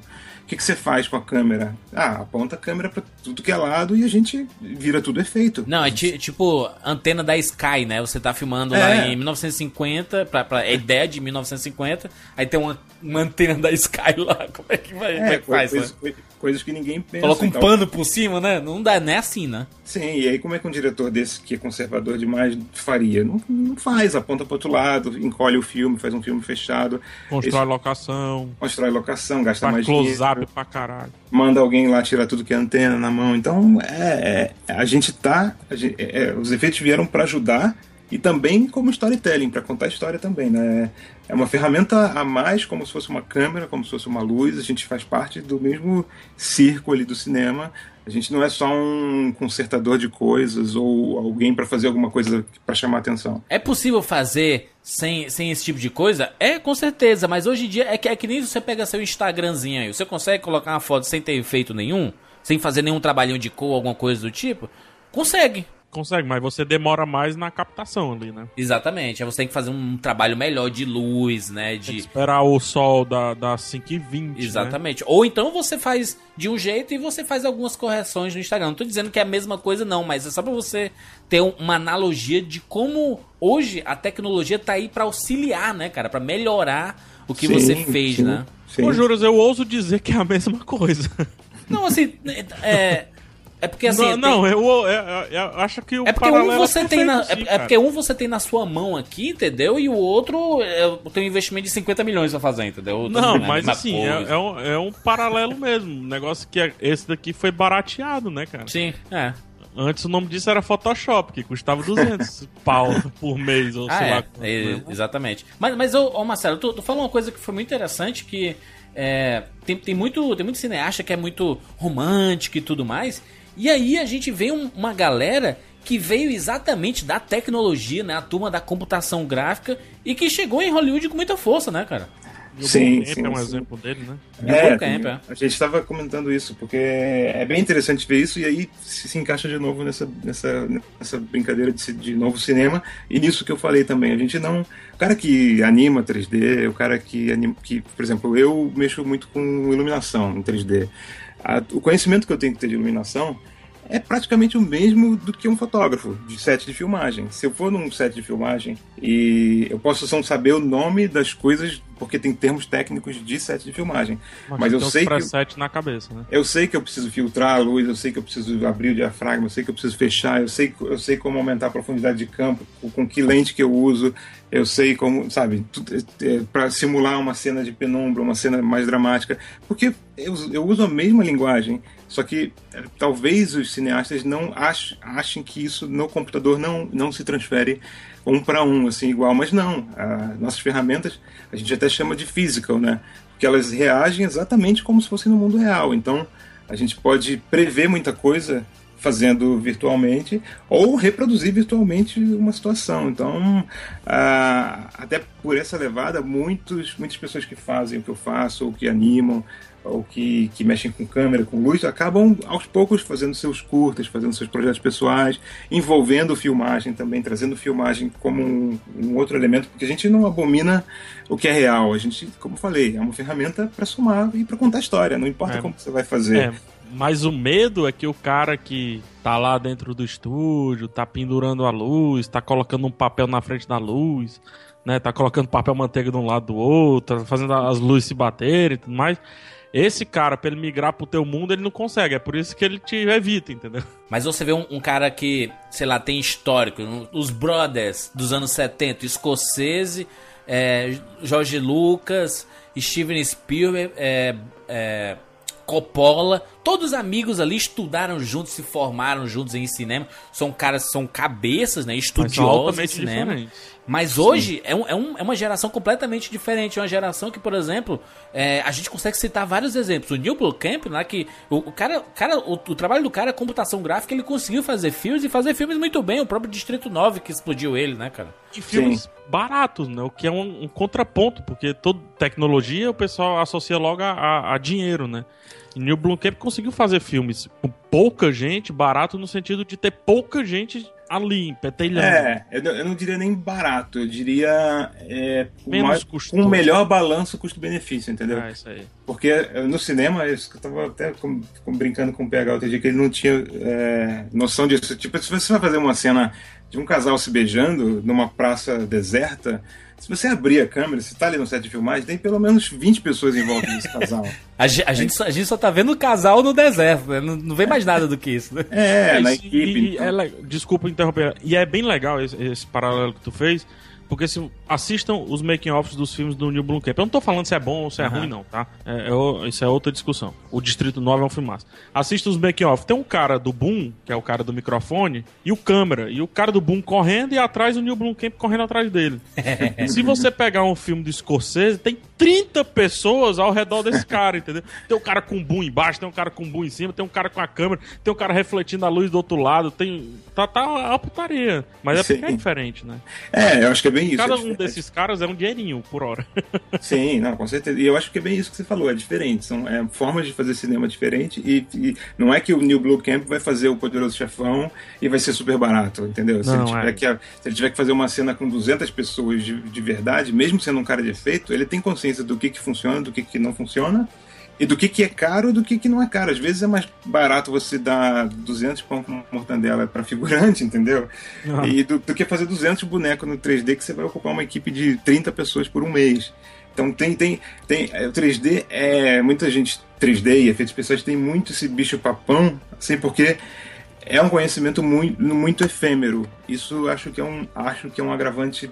S5: O que, que você faz com a câmera? Ah, aponta a câmera para tudo que é lado e a gente vira tudo efeito.
S3: Não, é tipo antena da Sky, né? Você tá filmando é. lá em 1950, pra, pra, é ideia de 1950, aí tem uma, uma antena da Sky lá. Como é que vai? É,
S5: é que faz, coisa, né? Coisas que ninguém pensa.
S3: Coloca um
S5: então-
S3: pano por cima, né? Não dá, não é assim, né?
S5: Sim, e aí como é que um diretor desse que é conservador demais faria? Não, não faz, aponta para outro lado, encolhe o filme, faz um filme fechado,
S4: Constrói
S5: Esse-
S4: locação,
S5: constrói locação, gasta mais
S4: close-up
S5: dinheiro,
S4: pra caralho.
S5: manda alguém lá tirar tudo que é antena na mão. Então, é, é, a gente tá, a gente- é, é, os efeitos vieram para ajudar e também como storytelling, para contar a história também, né? É uma ferramenta a mais, como se fosse uma câmera, como se fosse uma luz. A gente faz parte do mesmo circo ali do cinema. A gente não é só um consertador de coisas ou alguém para fazer alguma coisa para chamar atenção.
S3: É possível fazer sem, sem esse tipo de coisa? É, com certeza, mas hoje em dia é que, é que nem você pega seu Instagramzinho aí. Você consegue colocar uma foto sem ter efeito nenhum? Sem fazer nenhum trabalhinho de cor, alguma coisa do tipo? Consegue.
S4: Consegue, mas você demora mais na captação ali, né?
S3: Exatamente. Aí você tem que fazer um trabalho melhor de luz, né?
S4: Tem que
S3: De.
S4: esperar o sol da, da 5h20. Né?
S3: Exatamente. Ou então você faz de um jeito e você faz algumas correções no Instagram. Não tô dizendo que é a mesma coisa, não, mas é só pra você ter um- uma analogia de como hoje a tecnologia tá aí pra auxiliar, né, cara? Pra melhorar o que
S5: Sim,
S3: você fez,
S5: sim,
S3: né?
S5: sim.
S4: Ô, Juras, eu ouso dizer que é a mesma coisa.
S3: Não, assim, é. É porque assim.
S4: não,
S3: tem-
S4: não, eu, eu- eu- eu acho que o
S3: É porque um
S4: paralelo
S3: você tem na,
S4: perfeito,
S3: é, é porque um você tem na sua mão aqui, entendeu? E o outro é, tem um investimento de 50 milhões pra fazer, entendeu?
S4: Não,
S3: é a
S4: mas assim, é, é um, é um paralelo mesmo. Um negócio que é- esse daqui foi barateado, né, cara?
S3: Sim, é.
S4: Antes o nome disso era Photoshop, que custava 200 pau por mês, ou
S3: Ah,
S4: sei
S3: é,
S4: lá.
S3: é,
S4: né?
S3: exatamente. Mas, mas ô, ô, Marcelo, tu, tu falou uma coisa que foi muito interessante, que é, tem, tem, muito, tem muito cineasta que é muito romântico e tudo mais. E aí a gente vê um- uma galera que veio exatamente da tecnologia, né? A turma da computação gráfica e que chegou em Hollywood com muita força, né, cara?
S4: E o
S5: Sim,
S4: Bootcamp
S5: sim,
S4: é um
S5: sim.
S4: exemplo dele, né?
S3: É,
S5: É,
S3: é.
S5: a gente estava comentando isso, porque é bem interessante ver isso e aí se, se encaixa de novo nessa, nessa, nessa brincadeira de, de novo cinema e nisso que eu falei também. A gente não. O cara que anima 3D, o cara que anima. Que, por exemplo, eu mexo muito com iluminação em 3D. A- o conhecimento que eu tenho que ter de iluminação é praticamente o mesmo do que um fotógrafo de set de filmagem. Se eu for num set de filmagem e eu posso só saber o nome das coisas porque tem termos técnicos de set de filmagem, mas eu
S4: tem uns
S5: sei que
S4: preset na cabeça, né?
S5: eu sei que eu preciso filtrar a luz, eu sei que eu preciso abrir o diafragma, eu sei que eu preciso fechar, eu sei, eu sei como aumentar a profundidade de campo, com, que lente que eu uso, eu sei como, sabe, para simular uma cena de penumbra, uma cena mais dramática, porque eu, eu uso a mesma linguagem, só que eh, talvez os cineastas não achem, achem que isso no computador não, não se transfere um para um, assim, igual, mas não. A, nossas ferramentas a gente até chama de physical, né? Porque elas reagem exatamente como se fosse no mundo real. Então a gente pode prever muita coisa fazendo virtualmente ou reproduzir virtualmente uma situação. Então, até por essa levada, muitos, muitas pessoas que fazem o que eu faço, ou que animam, ou que, que mexem com câmera, com luz, acabam aos poucos fazendo seus curtas, fazendo seus projetos pessoais, envolvendo filmagem também, trazendo filmagem como um, um outro elemento, porque a gente não abomina o que é real. A gente, como eu falei, é uma ferramenta para somar e para contar história, não importa
S4: É.
S5: como você vai fazer.
S4: É, mas o medo é que o cara que tá lá dentro do estúdio, tá pendurando a luz, tá colocando um papel na frente da luz, né? Tá colocando papel manteiga de um lado do outro, fazendo as luzes se baterem e tudo mais. Esse cara, pra ele migrar pro teu mundo, ele não consegue. É por isso que ele te evita, entendeu?
S3: Mas você vê um, um cara que, sei lá, tem histórico, um- os Brothers dos anos 70, Scorsese, é, Jorge Lucas, Steven Spielberg, é, é, Coppola, todos amigos ali estudaram juntos, se formaram juntos em cinema. São caras, são cabeças, né? Estudiosos de cinema.
S4: diferentes.
S3: Mas hoje é, um- é um- é uma geração completamente diferente. É uma geração que, por exemplo, é, a gente consegue citar vários exemplos. O Neil Blomkamp, lá que o, o cara, cara o, o trabalho do cara é computação gráfica, ele conseguiu fazer filmes e fazer filmes muito bem. O próprio Distrito 9 que explodiu ele, né, cara?
S4: E filmes baratos, né? O que é um, um contraponto, porque toda tecnologia o pessoal associa logo a, a- a dinheiro, né? E Neil Blomkamp conseguiu fazer filmes com pouca gente, barato no sentido de ter pouca gente ali, petelhando.
S5: É, eu, não- eu não diria nem barato, eu diria é, com
S4: Menos
S5: mais-
S4: custoso.
S5: o melhor balanço custo-benefício, entendeu?
S4: Ah, isso aí.
S5: Porque eh, no cinema, que eu tava até com- com- brincando com o PH outro dia, que ele não tinha é, noção disso. Tipo, se você vai fazer uma cena de um casal se beijando numa praça deserta, se você abrir a câmera, se tá ali no set de filmagem, tem pelo menos 20 pessoas em volta desse casal.
S3: A, ge- a gente, só, a gente só tá vendo o casal no deserto, né? Não, não vem mais nada do que isso, né?
S5: É, na
S4: Isso,
S5: equipe.
S4: e
S5: então.
S4: é le- desculpa interromper. E é bem legal esse, esse paralelo que tu fez, porque se assistam os making-offs dos filmes do Blue Camp. Eu não tô falando se é bom ou se é
S3: Aham.
S4: ruim, não, tá? É, é isso é outra discussão. O Distrito 9 é um filme massa. Assista os making-offs. Tem um cara do Boom, que é o cara do microfone, e o câmera. E o cara do Boom correndo e atrás o Blue Camp correndo atrás dele. se você pegar um filme do Scorsese, tem 30 pessoas ao redor desse cara, entendeu? Tem um cara com boom embaixo, tem um cara com boom em cima, tem um cara com a câmera, tem um cara refletindo a luz do outro lado, tem. Tá, tá a putaria. Mas é porque é
S5: Sim.
S4: diferente, né?
S5: É, eu acho que é bem isso.
S4: Cada
S5: é
S4: um desses caras é um dinheirinho por hora.
S5: Sim, não, com certeza. E eu acho que é bem isso que você falou, é diferente. São é, formas de fazer cinema diferente e, e não é que o New Blue Camp vai fazer o Poderoso Chefão e vai ser super barato, entendeu? se,
S4: Não,
S5: ele tiver
S4: é.
S5: que, se ele tiver que fazer uma cena com 200 pessoas de, de verdade, mesmo sendo um cara de efeito, ele tem consciência do que, que funciona, do que, que não funciona e do que, que é caro e do que, que não é caro. Às vezes é mais barato você dar 200 pão com mortandela para figurante, entendeu?
S4: Ah.
S5: E do, do que fazer 200 bonecos no 3D que você vai ocupar uma equipe de 30 pessoas por um mês. Então tem, tem, tem. é, O 3D é. Muita gente 3D e efeitos especiais tem muito esse bicho papão, assim, porque é um conhecimento muito, muito efêmero. Isso acho que é um, acho que é um agravante.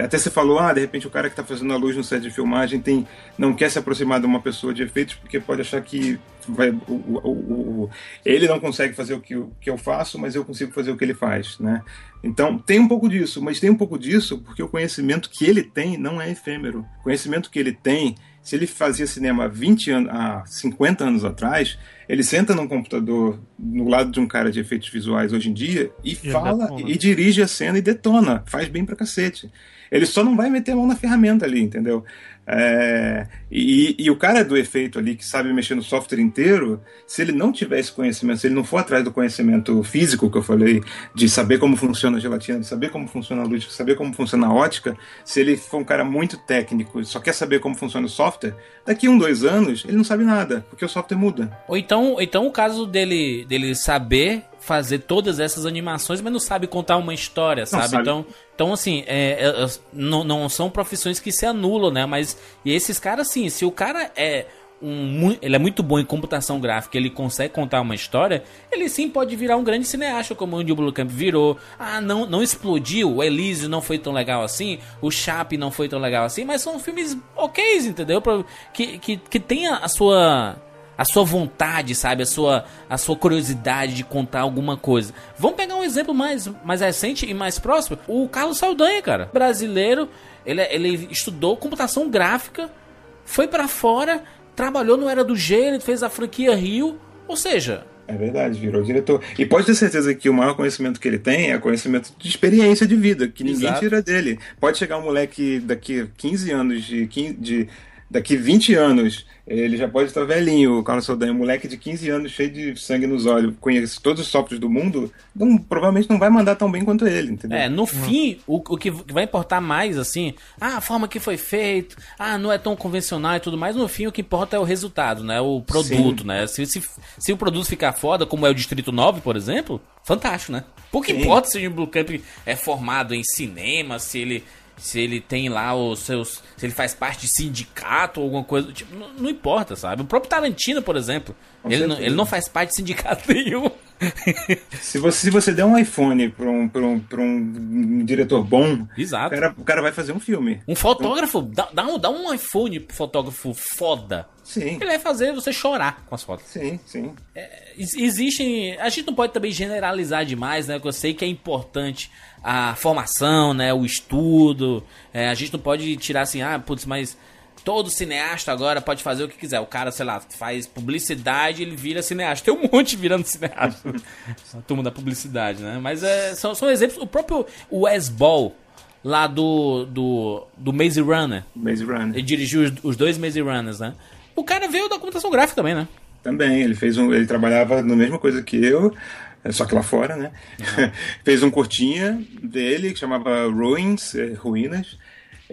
S5: Até você falou, ah, de repente o cara que está fazendo a luz no set de filmagem tem, não quer se aproximar de uma pessoa de efeitos porque pode achar que vai, o, o- o- o- ele não consegue fazer o que, eu- que eu faço, mas eu consigo fazer o que ele faz, né? Então tem um pouco disso, mas tem um pouco disso porque o conhecimento que ele tem não é efêmero. O conhecimento que ele tem, se ele fazia cinema há 20 anos, há 50 anos atrás, ele senta num computador no lado de um cara de efeitos visuais hoje em dia e
S4: ele
S5: fala e dirige a cena e detona, faz bem pra cacete. Ele só não vai meter a mão na ferramenta ali, entendeu? É, e, e o cara do efeito ali que sabe mexer no software inteiro, se ele não tiver esse conhecimento, se ele não for atrás do conhecimento físico que eu falei, de saber como funciona a gelatina, de saber como funciona a luz, de saber como funciona a ótica, se ele for um cara muito técnico e só quer saber como funciona o software, daqui um, dois anos, ele não sabe nada, porque o software muda.
S3: Ou então, então o caso dele, dele saber fazer todas essas animações, mas não sabe contar uma história, sabe?
S5: sabe.
S3: Então, então assim, é, é, é, não, não são profissões que se anulam, né? Mas e esses caras, sim, se o cara é um, ele é muito bom em computação gráfica, ele consegue contar uma história, ele sim pode virar um grande cineasta, como o Andy Camp virou. Ah, não, não explodiu, o Elísio não foi tão legal assim, o Chape não foi tão legal assim, mas são filmes ok, entendeu? Que, que, que tem a, a sua a sua vontade, sabe? A sua, a sua curiosidade de contar alguma coisa. Vamos pegar um exemplo mais, mais recente e mais próximo. O Carlos Saldanha, cara. Brasileiro, ele, ele estudou computação gráfica, foi pra fora, trabalhou no Era do Gelo, fez a franquia Rio. Ou seja,
S5: É verdade, virou diretor. E pode ter certeza que o maior conhecimento que ele tem é conhecimento de experiência de vida, que ninguém
S3: Exato.
S5: tira dele. Pode chegar um moleque daqui 15 anos, de, 15 de daqui 20 anos, ele já pode estar velhinho, o Carlos Saldanha, um moleque de 15 anos cheio de sangue nos olhos, conhece todos os softwares do mundo, não, provavelmente não vai mandar tão bem quanto ele, entendeu?
S3: É, no fim, o, o que vai importar mais, assim, ah, a forma que foi feito, ah, não é tão convencional e tudo mais, no fim o que importa é o resultado, né? O produto,
S5: Sim.
S3: né? Se, se, se o produto ficar foda, como é o Distrito 9, por exemplo, fantástico, né? Pouco
S5: Sim.
S3: importa se o Blue Camp é formado em cinema, se ele. Se ele tem lá os seus. Se ele faz parte de sindicato ou alguma coisa. Tipo, não, não importa, sabe? O próprio Tarantino, por exemplo.
S5: Com
S3: Ele não, ele não faz parte de sindicato nenhum.
S5: Se, você, se você der um iPhone para um, pra um, pra um diretor bom, o
S3: Exato.
S5: cara, o cara vai fazer um filme.
S3: Um fotógrafo, dá, dá, um, dá um iPhone pro fotógrafo foda.
S5: Sim,
S3: Ele vai fazer você chorar com as fotos.
S5: sim, sim.
S3: Ex- Existem. A gente não pode também generalizar demais, né? Que eu sei que é importante a formação, né? O estudo. É, a gente não pode tirar assim, ah, putz, mas todo cineasta agora pode fazer o que quiser. O cara, sei lá, faz publicidade ele vira cineasta. Tem um monte virando cineasta. A turma da publicidade, né? Mas é, são, são exemplos. O próprio Wes Ball, lá do, do, do Maze Runner.
S5: Maze Runner.
S3: Ele dirigiu os, os dois Maze Runners, né? O cara veio da computação gráfica também, né?
S5: Também, ele fez um. Ele trabalhava na mesma coisa que eu. é, só que lá fora, né? Fez um curtinha dele que chamava Ruins, é, Ruínas.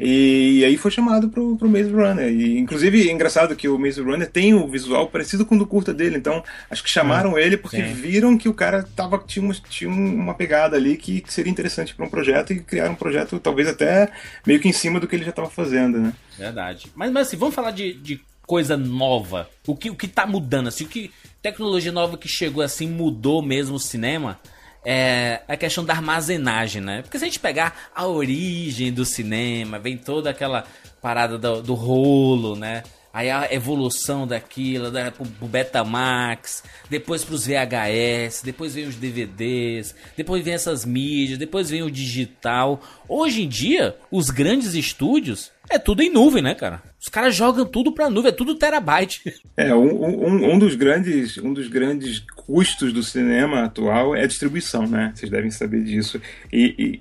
S5: E, aí foi chamado pro, pro Maze Runner. E, inclusive, é engraçado que o Maze Runner tem o visual parecido com o do curta dele. Então, acho que chamaram ele porque sim. viram que o cara tava, tinha, uma, tinha uma pegada ali que, que seria interessante para um projeto e criaram um projeto talvez até meio que em cima do que ele já estava fazendo, né?
S3: Verdade. Mas, mas assim, vamos falar de, de coisa nova. O que, o que tá mudando, assim, o que tecnologia nova que chegou assim mudou mesmo o cinema é a questão da armazenagem, né? Porque se a gente pegar a origem do cinema, vem toda aquela parada do, do rolo, né? Aí a evolução daquilo, da, pro, Betamax, depois pros VHS, depois vem os DVDs, depois vem essas mídias, depois vem o digital. Hoje em dia, os grandes estúdios é tudo em nuvem, né, cara? Os caras jogam tudo pra nuvem, é tudo terabyte.
S5: É, um, um, um, dos grandes, um dos grandes custos do cinema atual é a distribuição, né? Vocês devem saber disso. E, e,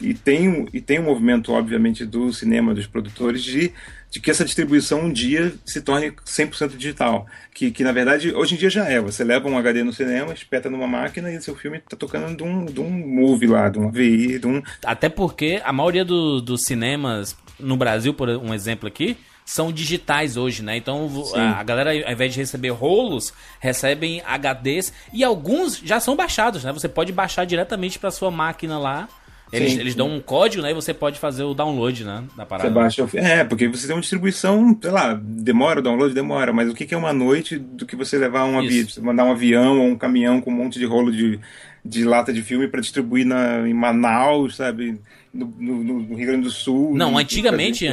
S5: e, e, tem, e tem um movimento, obviamente, do cinema, dos produtores, de, de que essa distribuição um dia se torne 100% digital. Que, que, na verdade, hoje em dia já é. Você leva um HD no cinema, espeta numa máquina e seu filme tá tocando de um, de um movie lá, de uma VI, de um...
S3: Até porque a maioria do, dos cinemas no Brasil, por um exemplo aqui, são digitais hoje, né? Então a, a, galera, ao invés de receber rolos, recebem HDs e alguns já são baixados, né? Você pode baixar diretamente para sua máquina lá. Eles, sim, eles dão um código, né? E você pode fazer o download, né? Da parada.
S5: Você baixa, é, porque você tem uma distribuição, sei lá, demora o download, demora, mas o que, é uma noite do que você levar um avião, mandar um avião ou um caminhão com um monte de rolo de, de lata de filme para distribuir na, em Manaus, sabe? no, no, no, Rio Grande do Sul.
S3: Não, antigamente,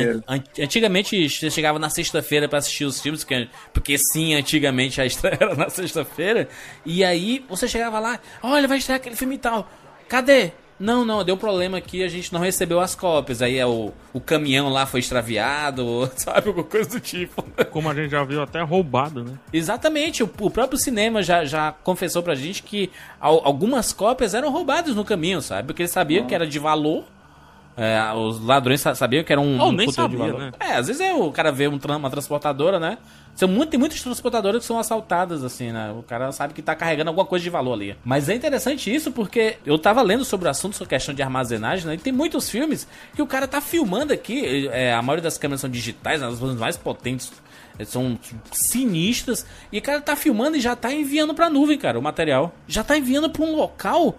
S3: antigamente você chegava na sexta-feira para assistir os filmes, porque sim, antigamente a estreia era na sexta-feira, e aí você chegava lá, olha, vai estrear aquele filme e tal. Cadê? Não, não, deu problema aqui, a gente não recebeu as cópias. Aí é o, o caminhão lá foi extraviado, sabe? Alguma coisa do tipo.
S4: Como a gente já viu, até roubado, né?
S3: Exatamente, o, o próprio cinema já, já confessou pra gente que algumas cópias eram roubadas no caminho, sabe? Porque eles sabiam que era de valor é, os ladrões sabiam que era um,
S4: oh,
S3: um
S4: nem sabia, né?
S3: É, às vezes é, o cara vê um, uma transportadora, né? São muito, tem muitas transportadoras que são assaltadas, assim, né? O cara sabe que tá carregando alguma coisa de valor ali. Mas é interessante isso porque eu tava lendo sobre o assunto, sobre questão de armazenagem, né? E tem muitos filmes que o cara tá filmando aqui. É, a maioria das câmeras são digitais, né? as mais potentes é, são sinistras. E o cara tá filmando e já tá enviando pra nuvem, cara, o material. Já tá enviando pra um local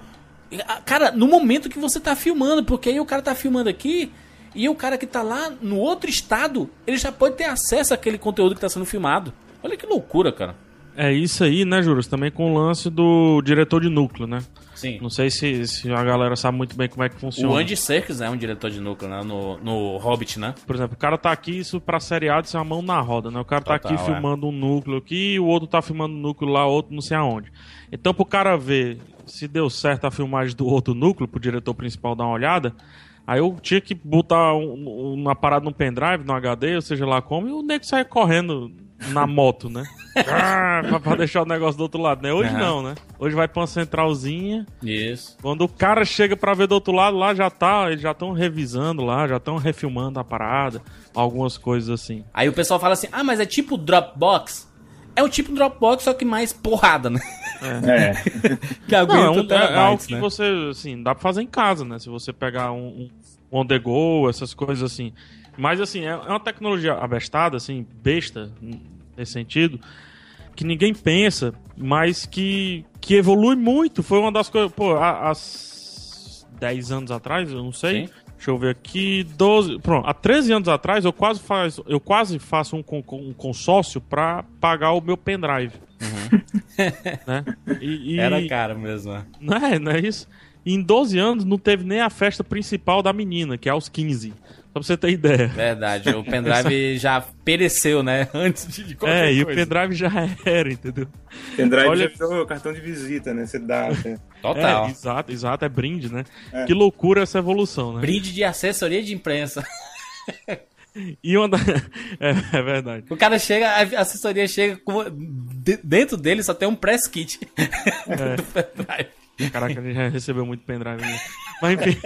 S3: Cara, no momento que você tá filmando, porque aí o cara tá filmando aqui e o cara que tá lá no outro estado, ele já pode ter acesso àquele conteúdo que tá sendo filmado. Olha que loucura, cara.
S4: É isso aí, né, Juros? Também com o lance do diretor de núcleo, né?
S3: Sim.
S4: Não sei se, se a galera sabe muito bem como é que funciona.
S3: O Andy Serkis é um diretor de núcleo, né? No, no Hobbit, né?
S4: Por exemplo, o cara tá aqui, isso pra seriado, isso é uma mão na roda, né? O cara tá Total, aqui é. filmando um núcleo aqui, o outro tá filmando um núcleo lá, outro não sei aonde. Então, pro cara ver se deu certo a filmagem do outro núcleo, pro diretor principal dar uma olhada, aí eu tinha que botar um, uma parada no pendrive, no HD, ou seja lá como, e o nego sai correndo na moto, né? ah, pra, pra, deixar o negócio do outro lado, né? Hoje uhum. não, né? Hoje vai pra uma centralzinha.
S3: Isso.
S4: Quando o cara chega pra ver do outro lado, lá já tá, eles já estão revisando lá, já estão refilmando a parada, algumas coisas assim.
S3: Aí o pessoal fala assim: ah, mas é tipo Dropbox? É o tipo Dropbox, só que mais porrada, né?
S4: É. que aguenta Não, é, um, é, é algo que né? você, assim, dá pra fazer em casa, né? Se você pegar um, um on the go, essas coisas assim. Mas, assim, é, é uma tecnologia abestada, assim, besta, nesse sentido, que ninguém pensa, mas que, que evolui muito. Foi uma das coisas, pô, há 10 anos atrás, eu não sei. Sim. Deixa eu ver aqui, 12, pronto, há 13 anos atrás eu quase, faz, eu quase faço um, um consórcio para pagar o meu pendrive. Uhum.
S3: né? E, e... Era caro mesmo.
S4: É. Não é, não é isso? E em 12 anos não teve nem a festa principal da menina, que é aos 15. Só pra você ter ideia.
S3: Verdade, o pendrive já pereceu, né? Antes de qualquer
S4: É,
S3: e
S4: o pendrive já era, entendeu?
S5: O pendrive Olha... já virou cartão de visita, né? Você dá. Né?
S3: Total.
S4: É, exato, exato, é brinde, né? É. Que loucura essa evolução, né?
S3: Brinde de assessoria de imprensa.
S4: E uma da... é, é, verdade.
S3: O cara chega, a assessoria chega com... dentro dele só tem um press kit
S4: é. do pendrive. Caraca, a gente já recebeu muito pendrive. Né? Mas enfim.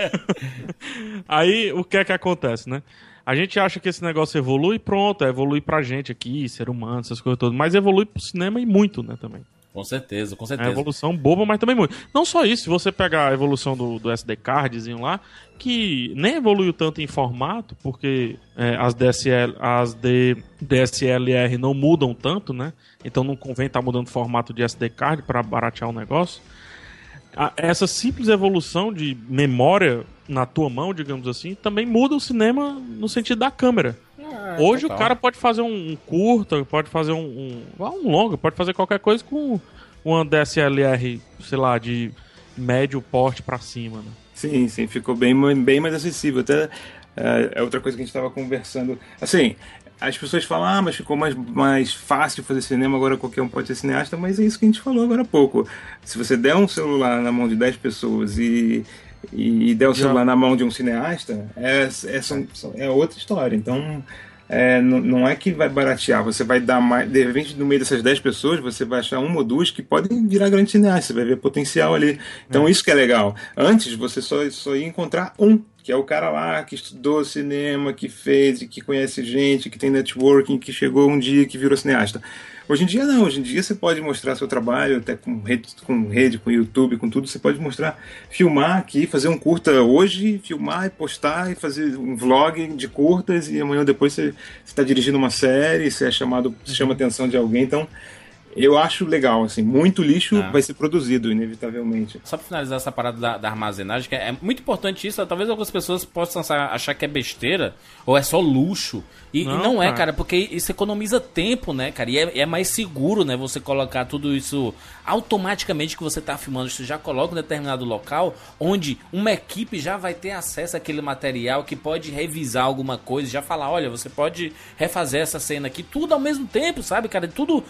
S4: Aí o que é que acontece, né? A gente acha que esse negócio evolui pronto, evolui pra gente aqui, ser humano, essas coisas todas. Mas evolui pro cinema e muito, né, também.
S3: Com certeza, com
S4: É
S3: certeza.
S4: uma evolução boba, mas também muito. Não só isso, se você pegar a evolução do, do SD cardzinho lá, que nem evoluiu tanto em formato, porque é, as DSL, as D, DSLR não mudam tanto, né? Então não convém estar mudando formato de SD card para baratear o negócio. A- essa simples evolução de memória na tua mão, digamos assim, também muda o cinema no sentido da câmera. Hoje
S3: total.
S4: o cara pode fazer um, um curta, pode fazer um, um, um longa, pode fazer qualquer coisa com uma DSLR, sei lá, de médio porte pra cima, né?
S5: Sim, sim, ficou bem, bem mais acessível. Até é, é outra coisa que a gente estava conversando. Assim, as pessoas falam, ah, mas ficou mais, mais fácil fazer cinema, agora qualquer um pode ser cineasta, mas é isso que a gente falou agora há pouco. Se você der um celular na mão de 10 pessoas e, e der o
S4: Já.
S5: celular na mão de um cineasta, é, é, são- é outra história. Então. é, não, não é que vai baratear, você vai dar mais. De repente, no meio dessas 10 pessoas, você vai achar uma ou duas que podem virar grandes cineastas, você vai ver potencial ali. Então, isso que é legal. Antes, você só, só ia encontrar um, que é o cara lá que estudou cinema, que fez, que conhece gente, que tem networking, que chegou um dia que virou cineasta. Hoje em dia não, hoje em dia você pode mostrar seu trabalho, até com rede, com rede, com YouTube, com tudo, você pode mostrar, filmar aqui, fazer um curta hoje, filmar e postar e fazer um vlog de curtas e amanhã depois você está dirigindo uma série, você é chamado, chama a atenção de alguém, então eu acho legal, assim, muito lixo
S3: Ah.
S5: vai ser produzido, inevitavelmente.
S3: Só pra finalizar essa parada da, da armazenagem, que é, é muito importante isso, talvez algumas pessoas possam sa- achar que é besteira, ou é só luxo. E e não,
S4: Não,
S3: é,
S4: cara.
S3: porque isso economiza tempo, né, cara? E é, é mais seguro, né, você colocar tudo isso automaticamente que você tá filmando, você já coloca em determinado local, onde uma equipe já vai ter acesso àquele material que pode revisar alguma coisa, já falar, olha, você pode refazer essa cena aqui, tudo ao mesmo tempo, sabe, cara? Tudo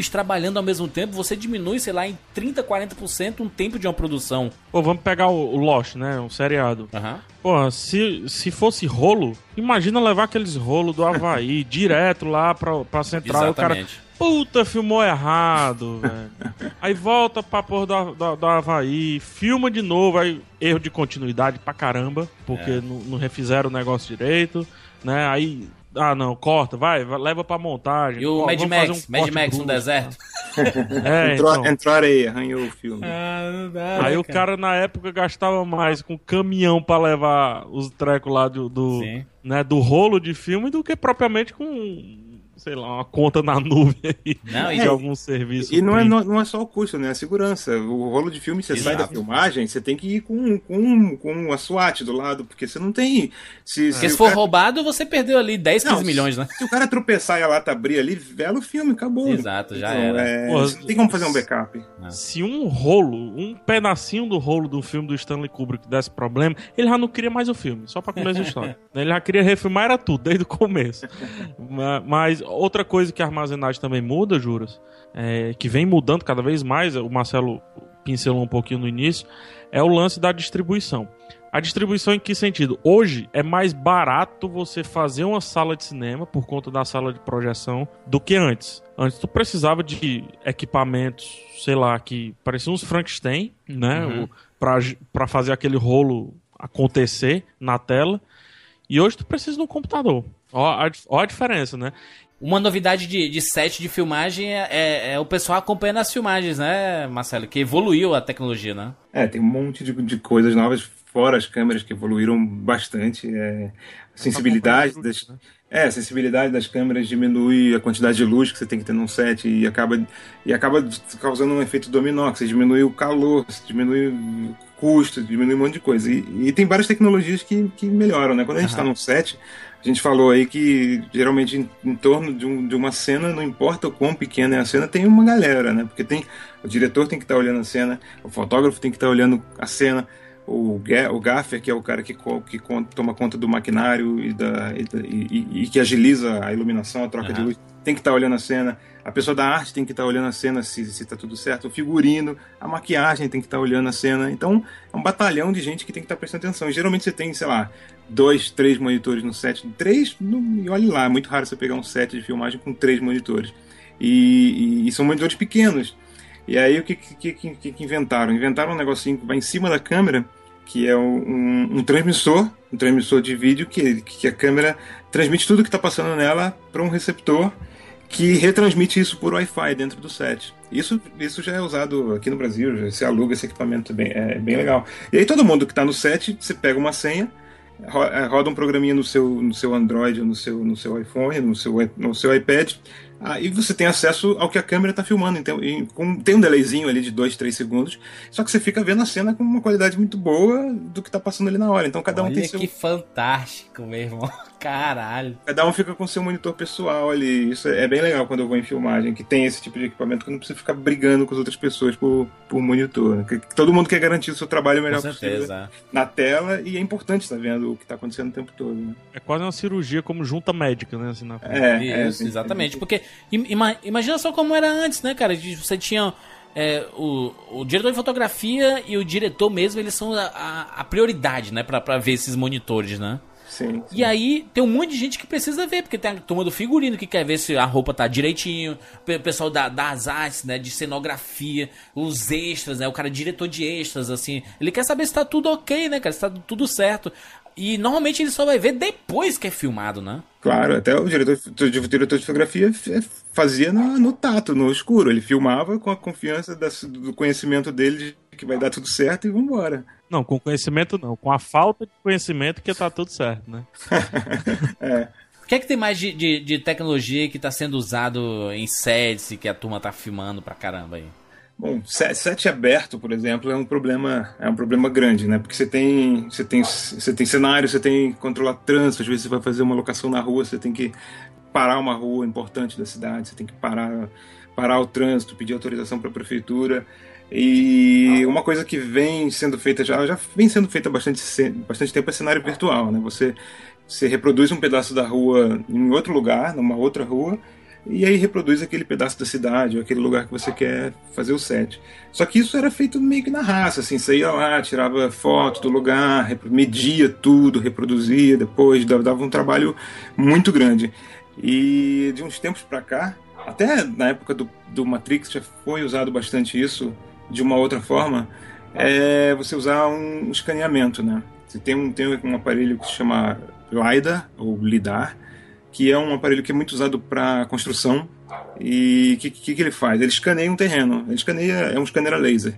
S3: equipes trabalhando ao mesmo tempo, você diminui, sei lá, em 30, 40% um tempo de uma produção.
S4: Pô, vamos pegar o, Lost, né? Um seriado.
S3: Aham.
S4: Pô, se, se fosse rolo, imagina levar aqueles rolos do Havaí direto lá pra, pra central. e O cara,
S3: Exatamente.
S4: puta, filmou errado, velho. Aí volta pra porra do, do, do Havaí, filma de novo, aí erro de continuidade pra caramba, porque
S3: É.
S4: não, não refizeram o negócio direito, né? Aí, ah não, corta, vai, vai, leva pra montagem.
S3: E o
S4: Ó,
S3: Mad Max,
S4: um
S3: Mad Max no
S4: brusco.
S3: deserto.
S4: É,
S5: entrou,
S4: então.
S5: entrou areia, arranhou o filme.
S3: Ah, não dá.
S4: Aí o cara na época gastava mais com caminhão pra levar os trecos lá do, do, né, do rolo de filme do que propriamente com, sei lá, uma conta na nuvem aí
S3: Não, e-
S4: de algum serviço.
S5: E não é, não, não é só o custo, né? A segurança. O rolo de filme, você sai da
S3: Exato.
S5: filmagem, você tem que ir com, com, com a SWAT do lado, porque você não tem. Se,
S3: Porque
S5: o
S3: se for
S5: cara-
S3: roubado, você perdeu ali 10, 15
S5: Não,
S3: milhões, né?
S5: Se o cara tropeçar e a lata abrir ali, vela o filme, acabou.
S3: Exato, já era.
S5: É, não tem como fazer um backup.
S4: Se um rolo, um pedacinho do rolo do filme do Stanley Kubrick desse problema, ele já não queria mais o filme, só pra começar a história. Ele já queria refilmar, era tudo, desde o começo. Ma- Mas outra coisa que a armazenagem também muda, Juras, é, que vem mudando cada vez mais, o Marcelo pincelou um pouquinho no início, é o lance da distribuição. A distribuição em que sentido? Hoje é mais barato você fazer uma sala de cinema por conta da sala de projeção do que antes. Antes tu precisava de equipamentos, sei lá, que pareciam uns Frankenstein, né?
S3: Uhum.
S4: Pra fazer aquele rolo acontecer na tela. E hoje tu precisa de um computador. Ó a, ó a diferença, né?
S3: Uma novidade de, de set de filmagem é, é- é o pessoal acompanhando as filmagens, né, Marcelo? Que evoluiu a tecnologia, né?
S5: É, tem um monte de, de coisas novas, fora as câmeras que evoluíram bastante. É, a sensibilidade das,
S4: né?
S5: é, a sensibilidade das câmeras diminui a quantidade de luz que você tem que ter num set e acaba, e acaba causando um efeito dominó, que você diminui o calor, você diminui o custo, diminui um monte de coisa. E, e tem várias tecnologias que, que melhoram, né? Quando a gente está num set, a gente falou aí que geralmente em, em torno de, um- de uma cena, não importa o quão pequena é a cena, tem uma galera, né? Porque tem o diretor tem que estar olhando a cena, o fotógrafo tem que estar olhando a cena, o, o gaffer, que é o cara que, que toma conta do maquinário e, da, e, e- e- que agiliza a iluminação, a troca de
S3: Aham.
S5: luz, tem que estar olhando a cena. A pessoa da arte tem que estar olhando a cena se, se tá tudo certo. O figurino, a maquiagem tem que estar olhando a cena. Então, é um batalhão de gente que tem que estar prestando atenção. E geralmente você tem, sei lá, dois, três monitores no set. Três, e olhe lá, é muito raro você pegar um set de filmagem com três monitores. E, e- e são monitores pequenos. E aí o que, que, que, que- que inventaram? Inventaram um negocinho que vai em cima da câmera, que é um, um transmissor, um transmissor de vídeo que, que a câmera transmite tudo que está passando nela para um receptor que retransmite isso por Wi-Fi dentro do set. Isso, isso já é usado aqui no Brasil, já se aluga esse equipamento, bem, é bem legal. E aí todo mundo que está no set, você pega uma senha, é, roda um programinha no seu, no seu Android, no seu, no seu iPhone, no seu, no seu iPad, Aí você tem acesso ao que a câmera está filmando. Então, e, com, tem um delayzinho ali de 2, 3 segundos. Só que você fica vendo a cena com uma qualidade muito boa do que está passando ali na hora. Então cada
S3: Olha
S5: um tem seu.
S3: que fantástico, meu irmão. Caralho.
S5: Cada um fica com seu monitor pessoal ali. Isso é bem legal quando eu vou em filmagem, que tem esse tipo de equipamento que não precisa ficar brigando com as outras pessoas por, por monitor. Né? Que, que todo mundo quer garantir o seu trabalho o melhor
S3: Com certeza.
S5: possível na tela e é importante estar vendo o que está acontecendo o tempo todo. Né?
S4: É quase uma cirurgia como junta médica, né? Assim, na.
S5: É, é,
S3: Isso,
S5: tem-
S3: exatamente. Porque ima- imagina só como era antes, né, cara? Você tinha. é, o, o diretor de fotografia e o diretor mesmo, eles são a, a- a prioridade, né? Pra, pra ver esses monitores, né?
S5: Sim,
S3: E aí tem um monte de gente que precisa ver, porque tem a turma do figurino que quer ver se a roupa tá direitinho, o pessoal da, das artes, né, de cenografia, os extras, né, o cara é diretor de extras, assim, ele quer saber se tá tudo ok, né, cara, se tá tudo certo. E normalmente ele só vai ver depois que é filmado, né?
S5: Claro, até o diretor, o diretor de fotografia f- fazia no, no tato, no escuro. Ele filmava com a confiança da- do conhecimento dele de que vai dar tudo certo e vambora.
S4: Não, com conhecimento não. Com a falta de conhecimento que tá tudo certo, né?
S3: O que é que tem mais de, de, de tecnologia que tá sendo usado em sets e que a turma tá filmando pra caramba aí?
S5: Bom, se- set aberto, por exemplo, é um problema, é um problema grande, né? Porque você tem, você tem, você tem cenário, você tem que controlar trânsito, às vezes você vai fazer uma locação na rua, você tem que parar uma rua importante da cidade, você tem que parar, parar o trânsito, pedir autorização para a prefeitura. E uma coisa que vem sendo feita já, já vem sendo feita bastante, bastante tempo é cenário virtual, né? Você, você reproduz um pedaço da rua em outro lugar, numa outra rua, e aí reproduz aquele pedaço da cidade, ou aquele lugar que você quer fazer o set. Só que isso era feito meio que na raça, assim, você ia lá, tirava foto do lugar, media tudo, reproduzia depois, dava, um trabalho muito grande. E de uns tempos pra cá, até na época do, do Matrix já foi usado bastante isso de uma outra forma, é você usar um escaneamento, né? Você tem um, tem um aparelho que se chama LiDAR, ou LIDAR, que é um aparelho que é muito usado para construção. E o que, que, que ele faz? Ele escaneia um terreno. Ele escaneia, é um scanner a laser.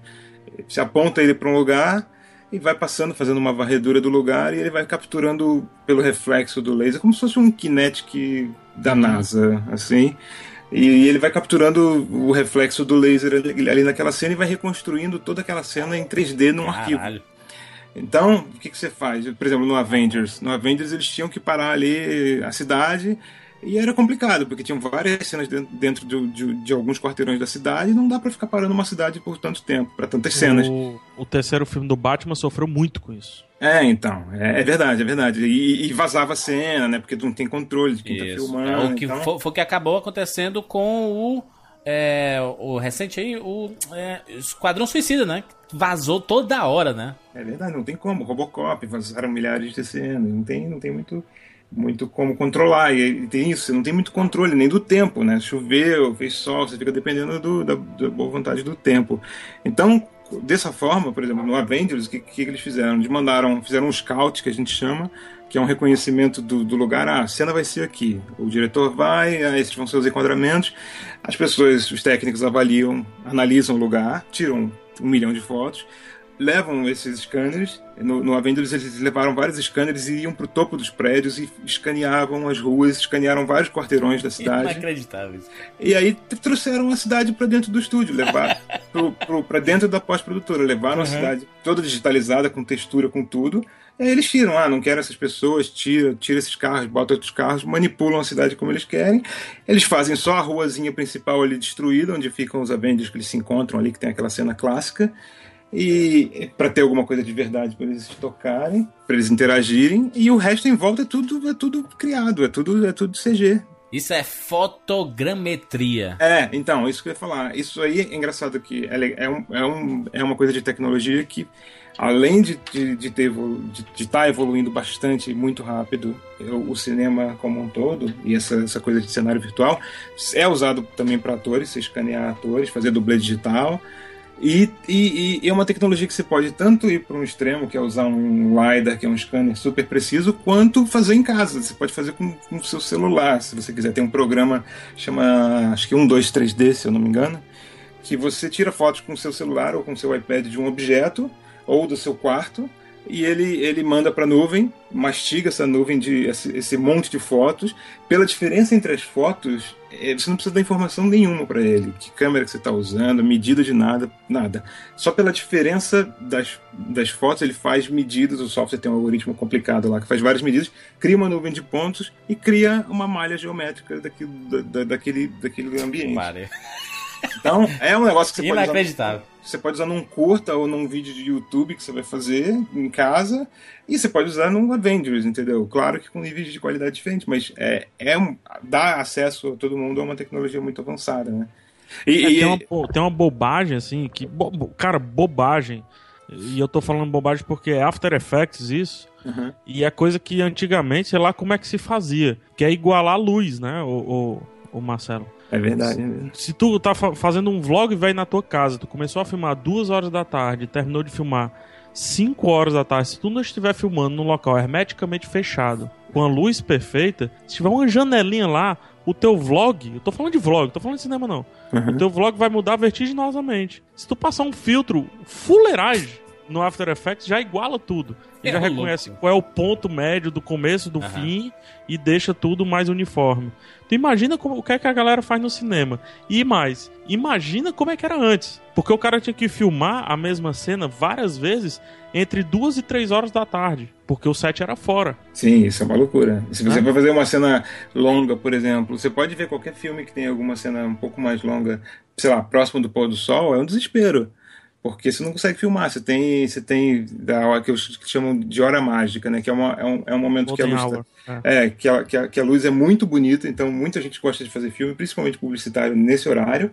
S5: Você aponta ele para um lugar e vai passando, fazendo uma varredura do lugar e ele vai capturando pelo reflexo do laser, como se fosse um kinetic da NASA, assim. E ele vai capturando o reflexo do laser ali, naquela cena e vai reconstruindo toda aquela cena em 3D num arquivo. Então, o que, que você faz? Por exemplo, no Avengers. No Avengers eles tinham que parar ali a cidade e era complicado, porque tinham várias cenas dentro, dentro de, de- de alguns quarteirões da cidade e não dá pra ficar parando uma cidade por tanto tempo, pra tantas cenas.
S4: O, o terceiro filme do Batman sofreu muito com isso.
S5: É, então, é, é verdade, é verdade. E, e vazava a cena, né? Porque tu não tem controle de quem tá
S3: Isso.
S5: filmando.
S3: É o que
S5: então-
S3: foi, foi o que acabou acontecendo com o. é, o recente aí, o é, Esquadrão Suicida, né? Vazou toda hora, né?
S5: É verdade, não tem como. Robocop, vazaram milhares de cenas, não tem, não tem muito, muito como controlar. E aí tem isso, você não tem muito controle nem do tempo, né? Choveu, fez sol, você fica dependendo do- da, da boa vontade do tempo. Então, dessa forma, por exemplo, no Avengers, o que, que eles fizeram? Eles mandaram, fizeram um scout, que a gente chama, que é um reconhecimento do, do lugar. Ah, a cena vai ser aqui. O diretor vai, ah, esses vão ser os enquadramentos. As pessoas, os técnicos avaliam, analisam o lugar, tiram um milhão de fotos, levam esses scanners. No, no Avengers eles levaram vários scanners e iam para o topo dos prédios e escaneavam as ruas, escanearam vários quarteirões da cidade.
S3: Inacreditável.
S5: E aí trouxeram a cidade para dentro do estúdio, levaram para dentro da pós-produtora, levaram a cidade toda digitalizada, com textura, com tudo. E aí eles tiram, ah, não quero essas pessoas, tira, tira esses carros, bota outros carros, manipulam a cidade como eles querem. Eles fazem só a ruazinha principal ali destruída, onde ficam os Avengers que eles se encontram ali, que tem aquela cena clássica. E para ter alguma coisa de verdade para eles tocarem, para eles interagirem, e o resto em volta é tudo é tudo criado, é tudo é tudo CG.
S3: Isso é fotogrametria.
S5: É, então, isso que eu ia falar. Isso aí é engraçado que é, é, um, é, um, é uma coisa de tecnologia que, além de estar de, de ter evolu- de, de tá evoluindo bastante muito rápido, o, o cinema como um todo, e essa, essa coisa de cenário virtual, é usado também para atores, escanear atores, fazer dublê digital. E, e, e é uma tecnologia que você pode tanto ir para um extremo, que é usar um LiDAR, que é um scanner super preciso, quanto fazer em casa. Você pode fazer com o seu celular, se você quiser. Tem um programa, chama, acho que 123D, se eu não me engano, que você tira fotos com o seu celular ou com o seu iPad de um objeto, ou do seu quarto, e ele, ele manda para a nuvem, mastiga essa nuvem de esse, esse, monte de fotos. Pela diferença entre as fotos, você não precisa dar informação nenhuma para ele, que câmera que você está usando, medida de nada, nada. Só pela diferença das, das fotos ele faz medidas. O software tem um algoritmo complicado lá que faz várias medidas, cria uma nuvem de pontos e cria uma malha geométrica daquilo, da, daquele, daquele ambiente.
S3: Pare.
S5: Então é um negócio que você
S3: Inacreditável.
S5: pode usar. Você pode usar num curta ou num vídeo de YouTube que você vai fazer em casa. E você pode usar num Avengers, entendeu? Claro que com níveis de qualidade diferentes, mas é, é dá acesso a todo mundo a uma tecnologia muito avançada, né?
S4: E, é, e, tem, uma, tem uma bobagem, assim, que. Bo, cara, bobagem. E eu tô falando bobagem porque é After Effects isso. Uhum. E é coisa que antigamente, sei lá como é que se fazia. Que é igualar a luz, né, o, o, o Marcelo?
S5: É verdade.
S4: Se, se tu tá fa fazendo um vlog, velho, na tua casa, tu começou a filmar duas horas da tarde, terminou de filmar 5 horas da tarde, se tu não estiver filmando num local hermeticamente fechado, com a luz perfeita, se tiver uma janelinha lá, o teu vlog, eu tô falando de vlog, tô falando de cinema não. Uhum. O teu vlog vai mudar vertiginosamente. Se tu passar um filtro fuleiragem no After Effects, já iguala tudo. Ele é já reconhece louco. qual é o ponto médio do começo do uhum. fim e deixa tudo mais uniforme. Tu imagina como, o que é que a galera faz no cinema. E mais, imagina como é que era antes. Porque o cara tinha que filmar a mesma cena várias vezes entre duas e três horas da tarde. Porque o set era fora.
S5: Sim, isso é uma loucura. Se você for fazer uma cena longa, por exemplo, você pode ver qualquer filme que tenha alguma cena um pouco mais longa, sei lá, próximo do pôr do sol, é um desespero porque você não consegue filmar. Você tem, você tem da hora que eles chamam de hora mágica, né? Que é, uma, é, um, é um momento que a luz tá, é. é, que, a, que, a, que a luz é muito bonita. Então muita gente gosta de fazer filme, principalmente publicitário nesse horário.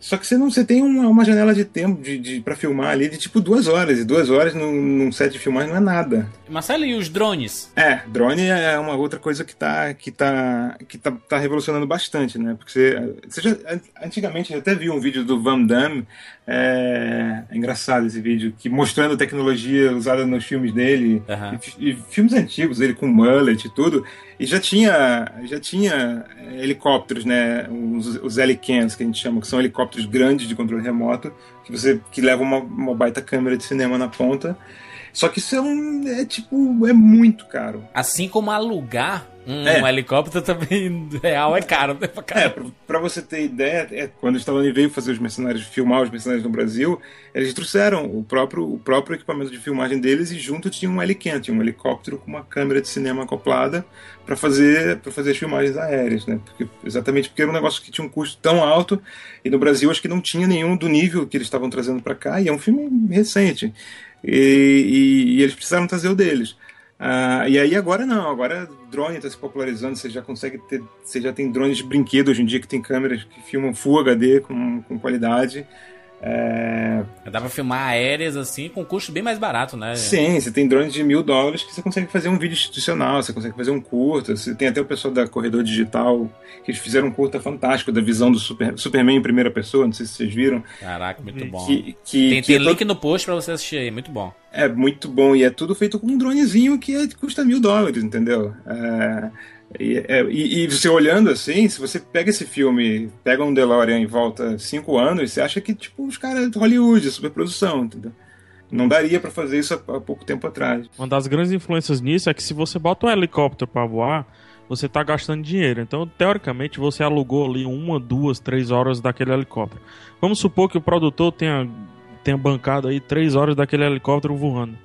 S5: Só que você não você tem uma, uma janela de tempo de, de para filmar ali de tipo duas horas. E duas horas num, num set de filmagem não é nada.
S3: Marcelo, e os drones?
S5: É, drone é uma outra coisa que tá, que tá, que tá, tá revolucionando bastante, né? Porque você, você já, antigamente eu até vi um vídeo do Van Damme. É, é engraçado esse vídeo, que mostrando a tecnologia usada nos filmes dele. Uhum. E, e, filmes antigos, ele com mullet e tudo. E já tinha, já tinha é, helicópteros, né? Os, os Helicans, que a gente chama, que são helicópteros grandes de controle remoto, que você que levam uma, uma baita câmera de cinema na ponta. Só que isso é, um, é tipo, é muito caro.
S3: Assim como alugar um, é. um helicóptero também real é caro, né?
S5: Pra é, pra, pra, você ter ideia, é, quando o Stallone veio fazer os mercenários, filmar os mercenários no Brasil, eles trouxeram o próprio, o próprio equipamento de filmagem deles e junto tinha um Helicam, tinha um helicóptero com uma câmera de cinema acoplada para fazer para fazer as filmagens aéreas, né? Porque, exatamente porque era um negócio que tinha um custo tão alto e no Brasil acho que não tinha nenhum do nível que eles estavam trazendo para cá e é um filme recente. E, e, e eles precisaram trazer o deles. Uh, e aí agora não, agora drone está se popularizando, você já consegue ter, você já tem drones de brinquedo hoje em dia que tem câmeras que filmam Full HD com, com qualidade. É...
S3: Dá pra filmar aéreas assim com custo bem mais barato, né?
S5: Sim, você tem drones de mil dólares que você consegue fazer um vídeo institucional, você consegue fazer um curta. Você tem até o pessoal da Corredor Digital que eles fizeram um curta fantástico da visão do Super, Superman em primeira pessoa, não sei se vocês viram.
S3: Caraca, muito bom.
S5: Que,
S3: que, tem, que tem é link todo... no post pra você assistir aí, muito bom.
S5: É muito bom e é tudo feito com um dronezinho que é, custa mil dólares, entendeu? É e, é, e, e, você olhando assim, se você pega esse filme, pega um DeLorean e volta cinco anos, você acha que, tipo, os caras de Hollywood, superprodução, entendeu? Não daria para fazer isso há, há, pouco tempo atrás.
S4: Uma das grandes influências nisso é que se você bota um helicóptero para voar, você tá gastando dinheiro. Então, teoricamente, você alugou ali uma, duas, três horas daquele helicóptero. Vamos supor que o produtor tenha, tenha bancado aí três horas daquele helicóptero voando.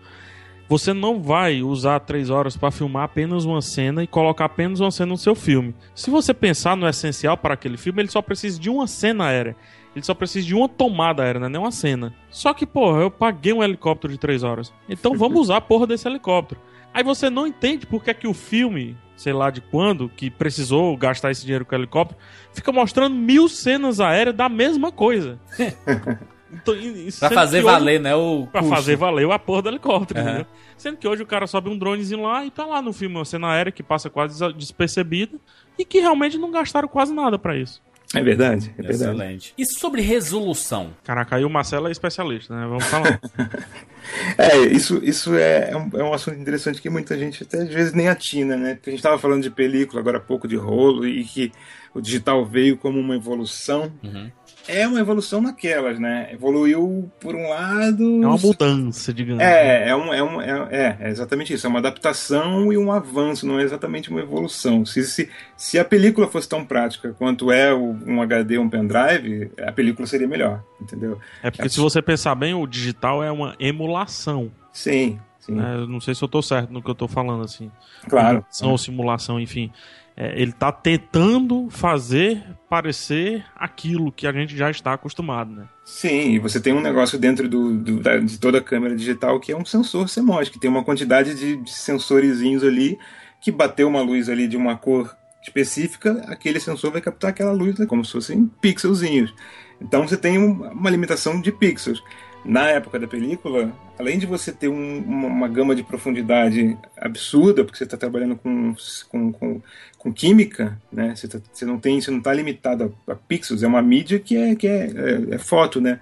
S4: Você não vai usar três horas para filmar apenas uma cena e colocar apenas uma cena no seu filme. Se você pensar no essencial para aquele filme, ele só precisa de uma cena aérea. Ele só precisa de uma tomada aérea, não é nem uma cena. Só que, porra, eu paguei um helicóptero de três horas. Então vamos usar a porra desse helicóptero. Aí você não entende por que, é que o filme, sei lá de quando, que precisou gastar esse dinheiro com o helicóptero, fica mostrando mil cenas aéreas da mesma coisa.
S3: Então, pra fazer valer, hoje, né? O
S4: pra custo. fazer valer a porra do helicóptero, uhum. entendeu? Sendo que hoje o cara sobe um dronezinho lá e tá lá no filme uma cena aérea que passa quase despercebida e que realmente não gastaram quase nada para isso.
S5: É verdade, é verdade.
S3: Excelente. E sobre resolução?
S4: Caraca, aí o Marcelo é especialista, né? Vamos falar.
S5: É, isso, isso é, é, um, é um assunto interessante que muita gente até às vezes nem atina, né? Porque a gente estava falando de película agora há pouco de rolo e que o digital veio como uma evolução.
S3: Uhum.
S5: É uma evolução naquelas, né? Evoluiu por um lado.
S4: É uma mudança, digamos.
S5: É, é, um, é, um, é, é, é exatamente isso. É uma adaptação e um avanço, não é exatamente uma evolução. Se, se, se a película fosse tão prática quanto é um HD ou um pendrive, a película seria melhor, entendeu?
S4: É porque se você pensar bem, o digital é uma emulação.
S5: Sim, sim.
S4: Eu não sei se eu tô certo no que eu tô falando, assim.
S5: Claro.
S4: Ou simulação, enfim. É, ele tá tentando fazer parecer aquilo que a gente já está acostumado, né?
S5: Sim, você tem um negócio dentro do, do- da- de toda a câmera digital que é um sensor CMOS, que tem uma quantidade de, de sensorizinhos ali que bateu uma luz ali de uma cor específica, aquele sensor vai captar aquela luz né, como se fossem pixelzinhos. Então você tem um- uma limitação de pixels. Na época da película, além de você ter um- uma, uma gama de profundidade absurda, porque você está trabalhando com, com, com, com química, né? Você, tá- você não tem, você não está limitado a, a pixels, é uma mídia que é, que é, é, é foto, né?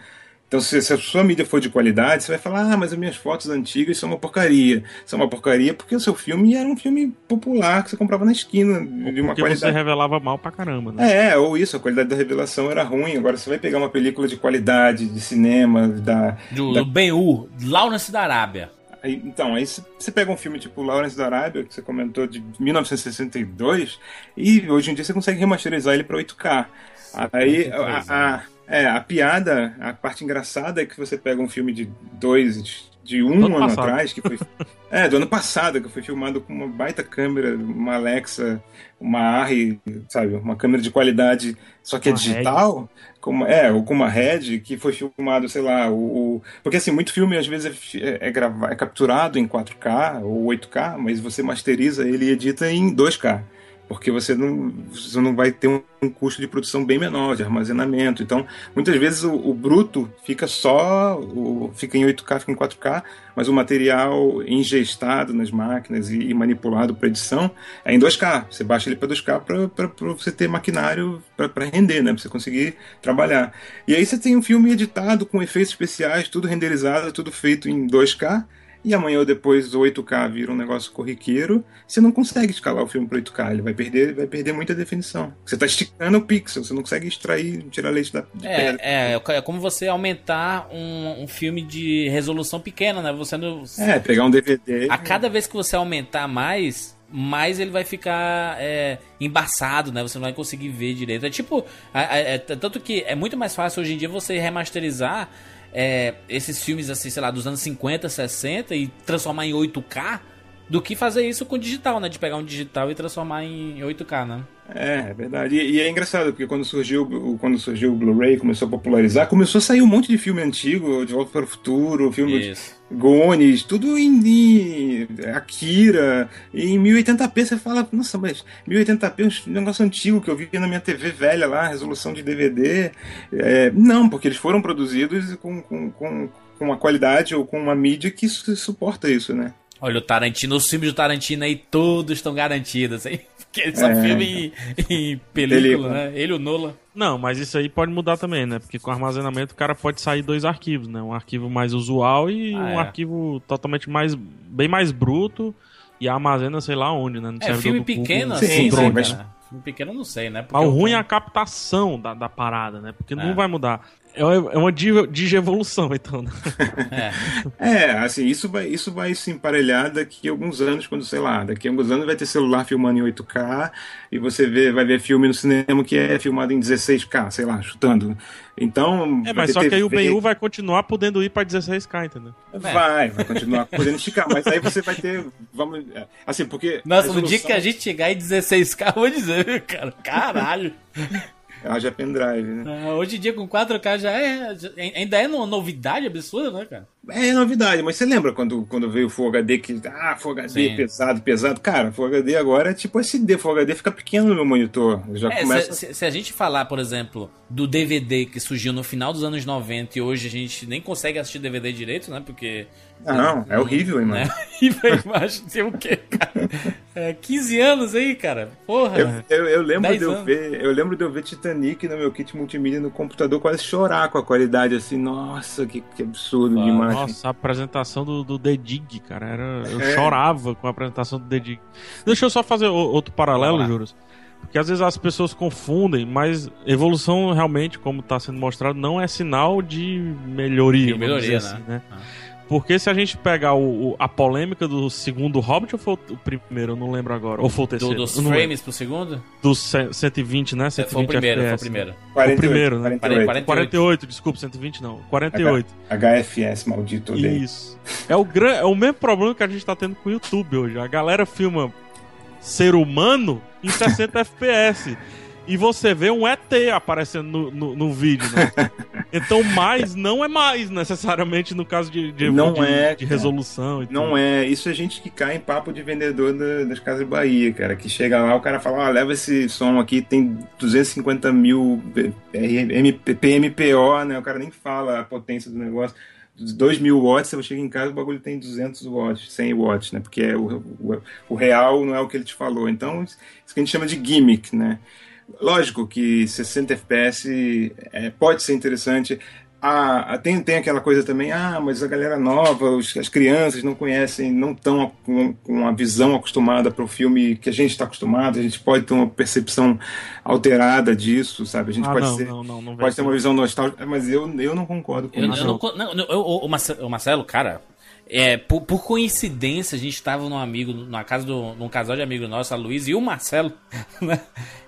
S5: Então, se, se a sua mídia for de qualidade, você vai falar: ah, mas as minhas fotos antigas são uma porcaria. São uma porcaria porque o seu filme era um filme popular que você comprava na esquina, de uma
S4: Porque
S5: qualidade.
S4: você revelava mal pra caramba, né?
S5: É, ou isso, a qualidade da revelação era ruim. Agora você vai pegar uma película de qualidade, de cinema, da.
S3: Do,
S5: da-
S3: do Ben-Hur, Lawrence da Arábia.
S5: aí- então, aí você- você pega um filme tipo Lawrence da Arábia, que você comentou de 1962, e hoje em dia você consegue remasterizar ele para 8K. Aí a, a- é, a piada, a parte engraçada é que você pega um filme de dois, de um
S4: ano
S5: atrás, que foi. É, do ano passado, que foi filmado com uma baita câmera, uma Alexa, uma Arri, sabe, uma câmera de qualidade, só que é
S4: Uma
S5: digital, com uma, é, ou com uma Red, que foi filmado, sei lá, o, o- porque assim, muito filme às vezes é, é, é grava- é capturado em 4K ou 8K, mas você masteriza ele e edita em 2K. Porque você não, você não vai ter um, custo de produção bem menor, de armazenamento. Então, muitas vezes o, o bruto fica só, o, fica em 8K, fica em 4K, mas o material ingestado nas máquinas e, e manipulado para edição é em 2K. Você baixa ele para 2K para você ter maquinário para render, né? Para você conseguir trabalhar. E aí você tem um filme editado com efeitos especiais, tudo renderizado, tudo feito em 2K. E amanhã ou depois o 8K vira um negócio corriqueiro, você não consegue escalar o filme para 8K, ele vai perder, vai perder muita definição. Você está esticando o pixel, você não consegue extrair, tirar leite da de pedra.
S3: É, é, é como você aumentar um, um filme de resolução pequena, né? Você não.
S5: É, pegar um DVD.
S3: A cada vez que você aumentar mais, mais ele vai ficar é, embaçado, né? Você não vai conseguir ver direito. É tipo. é- é- é- tanto que é muito mais fácil hoje em dia você remasterizar é, esses filmes, assim, sei lá, dos anos 50, 60 e transformar em 8K do que fazer isso com digital, né? De pegar um digital e transformar em 8K, né?
S5: É, é verdade. E, e é engraçado, porque quando surgiu, o- quando surgiu o Blu-ray, começou a popularizar, começou a sair um monte de filme antigo, De Volta para o Futuro, filme. Gones, tudo em, Akira, e em 1080p você fala, nossa, mas 1080p é um negócio antigo que eu vi na minha TV velha lá, resolução de DVD. É, não, porque eles foram produzidos com, com, com, com uma qualidade ou com uma mídia que su- suporta isso, né?
S3: Olha o Tarantino, os filmes do Tarantino aí todos estão garantidos, hein? Porque ele só
S5: É.
S3: filme em, em película,
S5: Película.
S3: né? Ele e o Nola.
S4: Não, mas isso aí pode mudar também, né? Porque com armazenamento o cara pode sair dois arquivos, né? Um arquivo mais usual e
S3: Ah,
S4: um
S3: é.
S4: arquivo totalmente mais bem mais bruto e armazena sei lá onde, né? No
S3: É,
S4: servidor
S3: filme
S4: do Google,
S3: pequeno,
S5: Sim,
S3: assim,
S5: sim,
S3: né,
S5: mas-?
S3: Filme pequeno eu não sei, né? Porque
S4: Mas o ruim é a captação da, da parada, né? Porque
S3: É.
S4: não vai mudar. É uma, é uma digievolução, então. Né?
S5: É, assim, isso vai, isso vai se emparelhar daqui a alguns anos, quando, sei lá, daqui a alguns anos vai ter celular filmando em 8K e você vê, vai ver filme no cinema que é filmado em 16K, sei lá, chutando. Então.
S4: É, mas só que aí o BU vai continuar podendo ir pra 16K, entendeu?
S5: Vai, vai continuar podendo esticar, mas aí você vai ter. Vamos. Assim, porque.
S3: Nossa,
S5: a
S3: no dia
S5: resolução-
S3: que a gente chegar em 16K, eu vou dizer, cara. Caralho.
S5: Haja pendrive, né?
S3: Ah, Hoje em dia com 4K já é. ainda é uma novidade absurda, né, cara?
S5: É novidade, mas você lembra quando, quando veio o Full HD que. Ah, Full HD
S3: Sim.
S5: pesado, pesado. Cara, Full HD agora é tipo SD. Full HD fica pequeno no meu monitor. Já
S3: É,
S5: começa.
S3: se, se- se a gente falar, por exemplo, do DVD que surgiu no final dos anos 90 e hoje a gente nem consegue assistir DVD direito, né? Porque.
S5: Ah, não, é horrível,
S3: Né?
S5: mano.
S3: E vai embaixo tem o quê, cara? É, 15 anos aí, cara. Porra.
S5: Eu, eu, eu lembro
S3: 10
S5: de eu
S3: anos.
S5: ver, eu lembro de eu ver Titanic no meu kit multimídia no computador, quase chorar com a qualidade assim. Nossa, que, que absurdo de
S3: Ah,
S5: imagem.
S4: Nossa, a apresentação do, do The Dig, cara, era, eu
S5: É.
S4: chorava com a apresentação do The Dig. Deixa eu só fazer o- outro paralelo. Juros. Porque às vezes as pessoas confundem, mas evolução realmente, como está sendo mostrado, não é sinal de melhoria.
S3: De
S4: vamos
S3: melhoria,
S4: dizer assim,
S3: né?
S4: né? Porque se a gente pegar o, o- a polêmica do segundo Hobbit, ou foi o primeiro, eu não lembro agora. Ou foi o
S3: Do-
S4: terceiro?
S3: dos
S4: não lembro.
S3: frames pro segundo?
S4: Dos ce- 120, né? 120
S3: Foi o primeiro, foi o
S4: FPS,
S3: primeiro.
S4: O primeiro, né?
S5: 48.
S3: 48.
S4: 48, desculpa, 120 não. 48.
S5: HFS, maldito dele.
S4: Isso. É o, gran... é o mesmo problema que a gente tá tendo com o YouTube hoje. A galera filma ser humano em 60 FPS. E você vê um ET aparecendo no, no, no vídeo, né? Então, mais não é mais, necessariamente, no caso de, de,
S5: Não
S4: de,
S5: é,
S4: de
S5: cara.
S4: resolução.
S5: Não
S4: tudo.
S5: é, isso é gente que cai em papo de vendedor da- das Casas Bahia, cara. Que chega lá, o cara fala: ah, leva esse som aqui, tem 250 mil MP, PMPO, né? O cara nem fala a potência do negócio. 2 mil watts, você chega em casa, o bagulho tem 200 watts, 100 watts, né? Porque é o, o, o real não é o que ele te falou. Então, isso que a gente chama de gimmick, né? Lógico que 60 FPS é, pode ser interessante. Ah, tem, tem aquela coisa também, ah, mas a galera nova, os- as crianças não conhecem, não estão com, com a visão acostumada para o filme que a gente está acostumado, a gente pode ter uma percepção alterada disso, sabe? A gente
S4: Ah,
S5: pode,
S4: não,
S5: ser,
S4: não, não,
S5: pode ter uma visão nostálgica, mas eu, eu não concordo com
S3: Eu,
S5: isso.
S3: eu não, não, eu- o Marcelo, cara, é, por, por coincidência, a gente estava num amigo, na casa de um casal de amigo nosso, a Luiz e o Marcelo, né?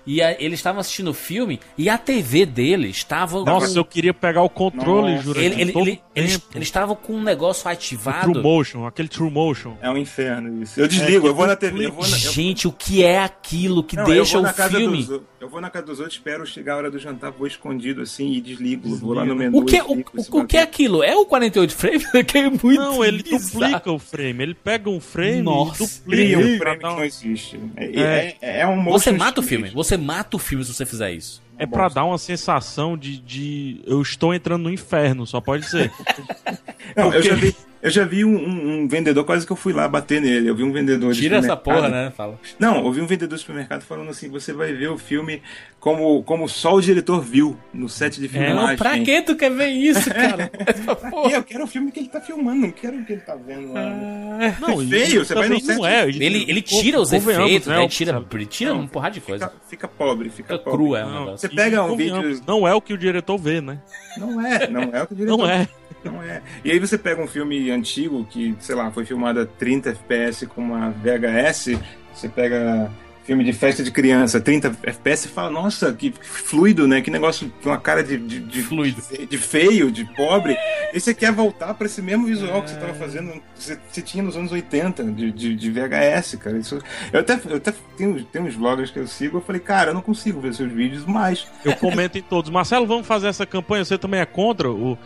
S3: E a- eles estavam assistindo o filme e a TV dele estava.
S4: Nossa, eu queria pegar o controle, juro.
S3: ele, ele, ele- eles estavam com um negócio
S4: O
S3: ativado.
S4: True Motion, aquele True Motion.
S5: É um inferno isso. Eu desligo,
S4: É,
S5: eu vou na TV, eu vou na, eu-
S3: Gente, o que é aquilo que
S5: Não,
S3: deixa o filme?
S5: dos eu vou na casa dos outros, espero chegar a hora do jantar, vou escondido assim e desligo. Vou lá no menu.
S3: O que,
S5: e
S3: o, o, o que é aquilo? É o 48 frames? Que é muito
S4: Não, ele. Duplica o frame. Ele pega um frame
S3: Nossa.
S4: e
S5: Cria
S4: duplica.
S5: um
S4: pra
S5: frame que
S4: um-
S5: não existe. É,
S4: É.
S5: é, é um
S3: Você mata o filme. Você mata o filme se você fizer isso.
S4: É pra dar uma sensação de, de eu estou entrando no inferno, só pode ser.
S5: Não, eu
S4: Porque-
S5: já vi, eu já vi um, um- um vendedor, quase que eu fui lá bater nele. Eu vi um vendedor de
S3: Tira essa
S5: supermercado.
S3: porra, né? Fala.
S5: Não, eu vi um vendedor de supermercado falando assim: você vai ver o filme como, como só o diretor viu no set de filmagem.
S3: Não, pra que tu quer ver isso, cara?
S5: E eu quero o filme que ele tá filmando, não quero o que ele tá vendo lá.
S4: Não,
S5: É
S4: e
S5: feio,
S4: isso
S5: você vai no
S4: também não
S5: set-
S4: é.
S3: Ele, ele tira os efeitos,
S4: né,
S3: né? Ele tira,
S4: sabe?
S3: ele tira
S5: Não,
S3: uma porrada de coisa.
S5: Fica, fica pobre, fica,
S3: Fica
S5: pobre.
S3: cru, é
S4: Não,
S3: negócio.
S5: Você pega um vídeo.
S4: Não é o que o diretor vê, né?
S5: Não é, não é o que o diretor
S4: Não é.
S5: Não é. E aí você pega um filme antigo que, sei lá, foi filmado a 30 FPS com uma VHS, você pega filme de festa de criança, 30 FPS, e fala, nossa, que fluido, né? Que negócio com uma cara de, de, de-
S3: Fluido.
S5: de feio, de pobre. E você quer voltar para esse mesmo visual que você estava fazendo, que você, você tinha nos anos 80, de, de, de VHS, cara. Isso, eu até, eu até tenho, tenho uns vloggers que eu sigo, eu falei, cara, eu não consigo ver seus vídeos mais.
S4: Eu comento em todos. Marcelo, vamos fazer essa campanha. Você também é contra o.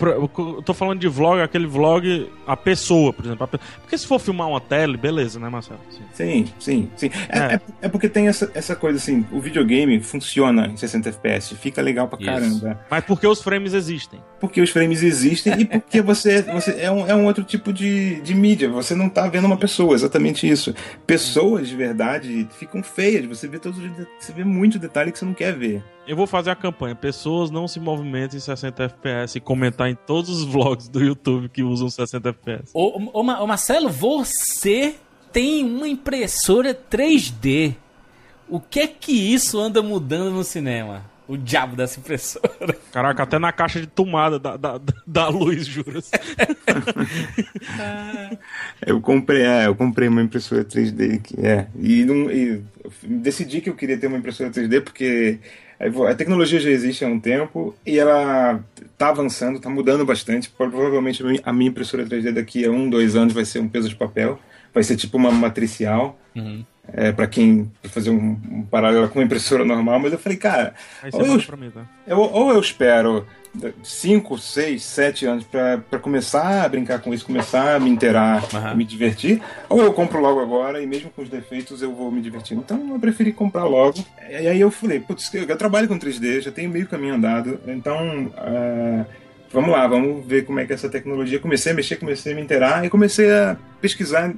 S4: Eu tô falando de vlog, aquele vlog, a pessoa, por exemplo. Porque se for filmar uma tele, beleza, né, Marcelo? Sim.
S5: Sim, sim, sim. É,
S4: É.
S5: é- é porque tem essa, essa coisa assim, o videogame funciona em 60 FPS, fica legal pra
S3: Isso.
S5: caramba.
S4: Mas porque os frames existem.
S5: Porque os frames existem e porque você, você é, um, é um outro tipo de, de mídia, você não tá vendo uma pessoa, exatamente isso. Pessoas de verdade ficam feias, você vê todos os você vê muito detalhe que você não quer ver.
S4: Eu vou fazer a campanha. Pessoas não se movimentem em 60 FPS e comentar em todos os vlogs do YouTube que usam 60 FPS.
S3: Ô, ô, ô, Marcelo, você tem uma impressora 3D. O que é que isso anda mudando no cinema? O diabo dessa impressora.
S4: Caraca, até na caixa de tomada da, da, da luz, juras.
S5: Eu comprei, é, eu comprei uma impressora 3D que é e, não, e decidi que eu queria ter uma impressora 3D porque a tecnologia já existe há um tempo e ela está avançando, está mudando bastante. Provavelmente a minha- impressora 3D daqui a um, dois anos vai ser um peso de papel, vai ser tipo uma matricial.
S3: Uhum.
S5: É, para quem pra fazer um, um paralelo com uma impressora normal, mas eu falei, cara, ou eu,
S4: mim, tá?
S5: eu- ou eu espero 5, 6, 7 anos para começar a brincar com isso, começar a me inteirar,
S3: Aham.
S5: me divertir, ou eu compro logo agora e mesmo com os defeitos eu vou me divertindo. Então eu preferi comprar logo. E aí eu falei, putz, eu eu trabalho com 3D, já tenho meio caminho andado, então ah, vamos lá, vamos ver como é que é essa tecnologia. Comecei a mexer, comecei a me inteirar e comecei a pesquisar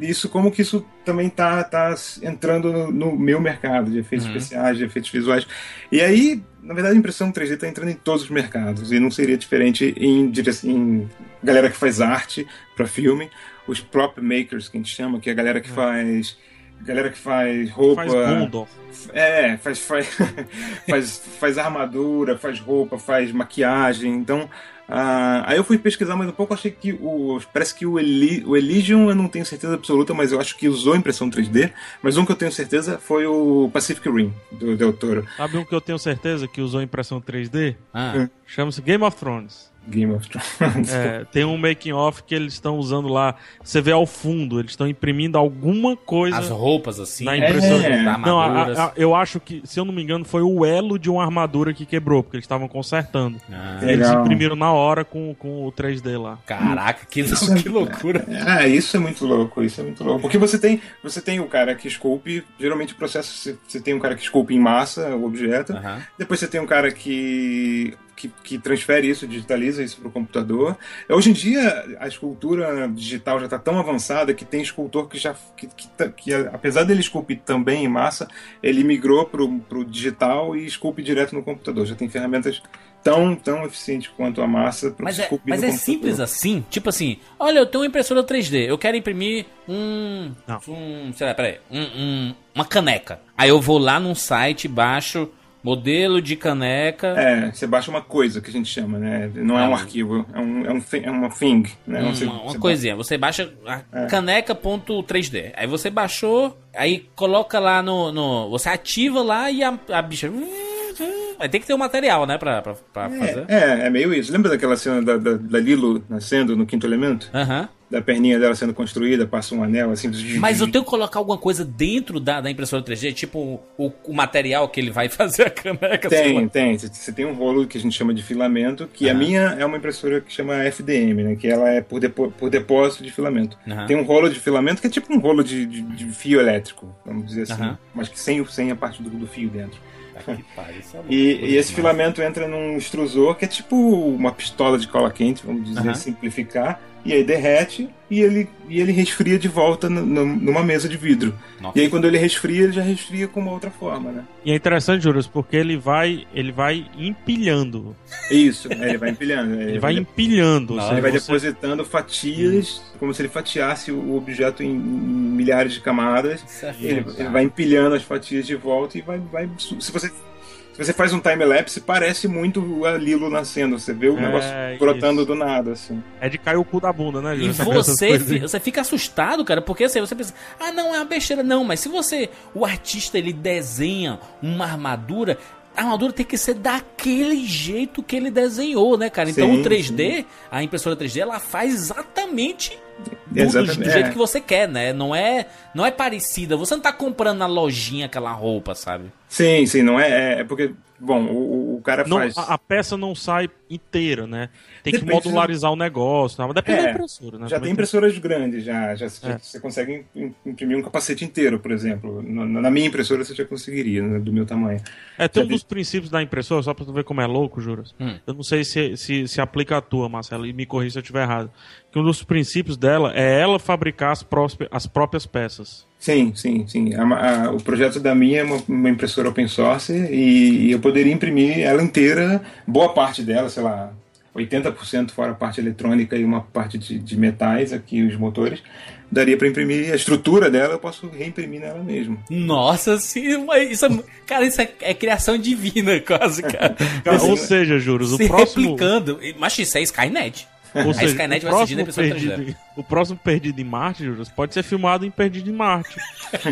S5: isso, como que isso também tá, tá entrando no, no meu mercado de efeitos especiais, de efeitos visuais. E aí, na verdade, a impressão 3D está entrando em todos os mercados e não seria diferente em, em galera que faz arte para filme, os prop makers que a gente chama, que é a galera que faz galera que faz roupa,
S4: Faz Gondor.
S5: é, faz, faz, faz, faz armadura, faz roupa, faz maquiagem. Então, ah, aí eu fui pesquisar mais um pouco, achei que o. Parece que o, Eli, o Elysium eu não tenho certeza absoluta, mas eu acho que usou impressão 3D. Mas um que eu tenho certeza foi o Pacific Rim, do Del Toro.
S4: Sabe um que eu tenho certeza que usou impressão 3D?
S3: Ah,
S4: Chama-se Game of Thrones.
S5: Game of Thrones.
S4: É, tem um making off que eles estão usando lá. Você vê ao fundo, eles estão imprimindo alguma coisa.
S3: as roupas assim,
S4: Na
S3: né?
S4: impressora.
S5: É.
S3: As
S4: Não, a- a- eu acho que, se eu não me engano, foi o elo de uma armadura que quebrou, porque eles estavam consertando.
S3: Ah,
S4: Eles
S5: Legal.
S4: imprimiram na hora com, com o 3D lá.
S3: caraca, que,
S5: Isso é-
S3: que loucura.
S5: Ah, isso é muito louco, isso é muito louco. Porque você tem, você tem o cara que esculpe, geralmente o processo, você, você tem um cara que esculpe em massa o objeto,
S3: Aham.
S5: depois você tem um cara que, que, que transfere isso, digitaliza isso para o computador. Hoje em dia, a escultura digital já está tão avançada que tem escultor que já, que, que, tá- que, apesar dele esculpir também em massa, ele migrou para o digital e esculpe direto no computador. Já tem ferramentas tão, tão eficientes quanto a massa para
S3: Mas é,
S5: esculpir
S3: mas
S5: no
S3: é
S5: computador.
S3: simples assim? Tipo assim, olha, eu tenho uma impressora 3D, eu quero imprimir um.
S4: Não.
S3: um sei lá, peraí. Um, um- uma caneca. Aí eu vou lá num site, baixo modelo de caneca.
S5: É, você baixa uma coisa que a gente chama, né? Não é um arquivo, é, um, é, um, é uma thing, né?
S3: Uma,
S5: Você-
S3: uma
S5: você
S3: coisinha, você baixa a
S5: É.
S3: caneca.3D. Aí você baixou, aí coloca lá no. no- você ativa lá e a, a bicha. Aí tem que ter o material, né? Pra, pra, pra fazer.
S5: É, é, é meio isso. Lembra daquela cena da, da, da Lilo nascendo no quinto elemento?
S3: Aham.
S5: Da perninha dela sendo construída, passa um anel assim.
S3: Mas eu tenho que colocar alguma coisa dentro da, da impressora 3D, tipo o, o material que ele vai fazer a caneca. sei lá.
S5: Tem, tem. Você- tem um rolo que a gente chama de filamento, que a minha é uma impressora que chama FDM, né? Que ela é por, depo por depósito de filamento.
S3: Aham.
S5: Tem um rolo de filamento que é tipo um rolo de, de, de fio elétrico, vamos dizer assim.
S3: Aham.
S5: Mas que sem, sem a parte do, do fio dentro.
S3: Tá que pariu, isso é
S5: E, e esse filamento entra num extrusor que é tipo uma pistola de cola quente, vamos dizer,
S3: Aham.
S5: simplificar, e aí derrete e ele, e ele resfria de volta no- no- numa mesa de vidro.
S3: Nossa.
S5: E aí quando ele resfria, ele já resfria com uma outra forma, né?
S4: E é interessante, Juras, porque ele vai, ele vai empilhando.
S5: Isso, aí ele vai empilhando.
S4: Ele vai empilhando.
S3: Não,
S5: ele vai
S4: você-
S5: depositando fatias, como se ele fatiasse o objeto em, em milhares de camadas.
S3: Isso é
S5: Ele, ele vai empilhando as fatias de volta e vai. vai se você. Se você faz um time-lapse, parece muito a Lilo nascendo. Você vê o
S4: É,
S5: negócio brotando
S4: isso.
S5: do nada, assim.
S4: É de cair o cu da bunda, né,
S3: E
S4: Juras? Essas
S3: você,
S4: aí.
S3: você fica assustado, cara, porque assim, você pensa, ah, não, é uma besteira. Não, mas se você, o artista, ele desenha uma armadura, a armadura tem que ser daquele jeito que ele desenhou, né, cara? Então
S5: Sim,
S3: o 3D, a impressora 3D, ela faz exatamente do, do-
S5: Exatamente,
S3: do jeito
S5: é.
S3: que você quer, né? Não é, não é parecida. Você não tá comprando na lojinha aquela roupa, sabe?
S5: Sim, sim, não é. É, é porque, bom, o, o cara
S4: Não,
S5: faz.
S4: a, a peça não sai inteira, né? Tem que
S5: Depende,
S4: modularizar o negócio. Tá? Mas depende
S5: É,
S4: da impressora, né?
S5: Já
S4: Também
S5: tem impressoras grandes, já, já, já-
S4: É.
S5: você consegue im- imprimir um capacete inteiro, por exemplo. Na, na minha impressora você já conseguiria, né, do meu tamanho.
S4: É, tem um
S5: Já vi-
S4: dos princípios da impressora, só pra tu ver como é louco, Juras.
S3: Hum.
S4: Eu não sei se, se, se aplica a tua, Marcelo, e me corrija se eu estiver errado. Que um dos princípios dela é ela fabricar as, próspe- as próprias peças.
S5: Sim, sim, sim. A- a- o projeto da minha é uma, uma impressora open source e, e eu poderia imprimir ela inteira, boa parte dela, sei lá, 80% fora a parte eletrônica e uma parte de, de metais aqui, os motores. Daria para imprimir a estrutura dela, eu posso reimprimir nela mesmo.
S3: Nossa, sim, mas isso é, cara, isso é, é criação divina, quase, cara.
S4: Ou seja, Juras, o
S3: Se
S4: próximo.
S3: replicando. Mas isso é Skynet.
S4: Ou
S3: a
S4: seja,
S3: Skynet
S4: o
S3: vai seguir na
S4: próximo,
S3: impressora 3D.
S4: perdido, o próximo Perdido em Marte, Juras, pode ser filmado em Perdido em Marte.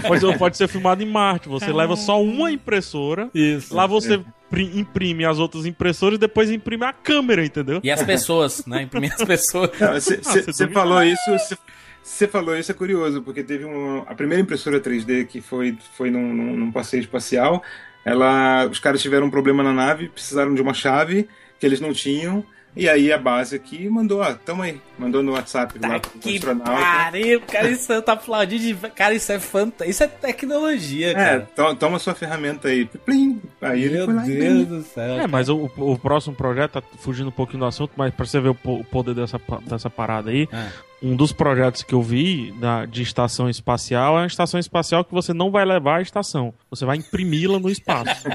S4: pode, pode ser filmado em Marte. Você leva só uma impressora,
S3: Isso.
S4: lá você pri- imprime as outras impressoras e depois imprime a câmera, entendeu?
S3: E as pessoas, né? Imprimir as pessoas.
S5: Você
S4: Ah, você
S5: falou isso, você- Você falou isso é curioso, porque teve uma, a primeira impressora 3D que foi, foi num, num, num passeio espacial. Ela, os caras tiveram um problema na nave, precisaram de uma chave que eles não tinham. E aí a base aqui mandou, ó, tamo aí. Mandou no WhatsApp
S3: Tá
S5: lá pro
S3: que
S5: astronauta.
S3: pariu, cara, isso tá aplaudindo. de- Cara, isso é fantástico. Isso é tecnologia,
S5: É,
S3: cara.
S5: to- toma sua ferramenta aí. Plim. Aí ele
S3: Meu
S5: foi lá e
S3: Deus do céu.
S4: É, mas o, o próximo projeto, tá fugindo um pouquinho do assunto, mas pra você ver o, o poder dessa, dessa parada aí,
S3: Ah.
S4: Um dos projetos que eu vi da, de estação espacial é uma estação espacial que você não vai levar à estação. Você vai imprimi-la no espaço.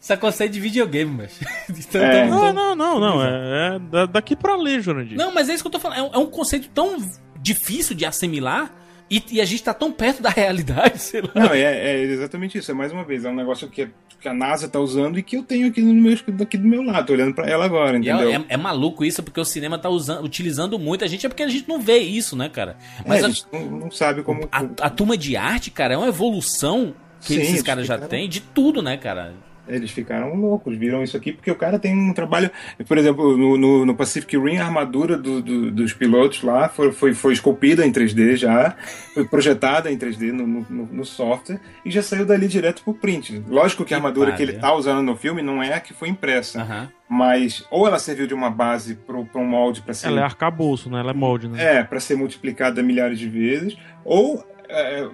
S3: Isso é conceito de videogame, mas. Então,
S5: É.
S3: então-
S4: não, não, não, não. É, é da- daqui pra ali, Jurandir.
S3: Não, mas é isso que eu tô falando. É um, é um conceito tão difícil de assimilar e, e a gente tá tão perto da realidade, sei lá.
S5: Não, é, é exatamente isso. É mais uma vez, é um negócio que, que a NASA tá usando e que eu tenho aqui no meu, aqui do meu lado. Tô olhando pra ela agora,
S3: E
S5: entendeu?
S3: é, é- é maluco isso, porque o cinema tá usando, utilizando muito a gente, é porque a gente não vê isso, né, cara? Mas
S5: É,
S3: a,
S5: a gente não, não sabe como.
S3: a, a turma de arte, cara, é uma evolução que
S5: Sim,
S3: esses caras já têm de tudo, né, cara?
S5: Eles ficaram loucos, viram isso aqui, porque o cara tem um trabalho. Por exemplo, no, no, no Pacific Rim, a armadura do- do- dos pilotos lá foi, foi, foi esculpida em 3D já, foi projetada em 3D no, no, no software e já saiu dali direto pro print. Lógico que a armadura que ele tá usando no filme não é a que foi impressa,
S3: Aham.
S5: mas ou ela serviu de uma base para um molde para ser
S4: Ela é arcabouço, né? Ela é molde, né?
S5: é, para ser multiplicada milhares de vezes, ou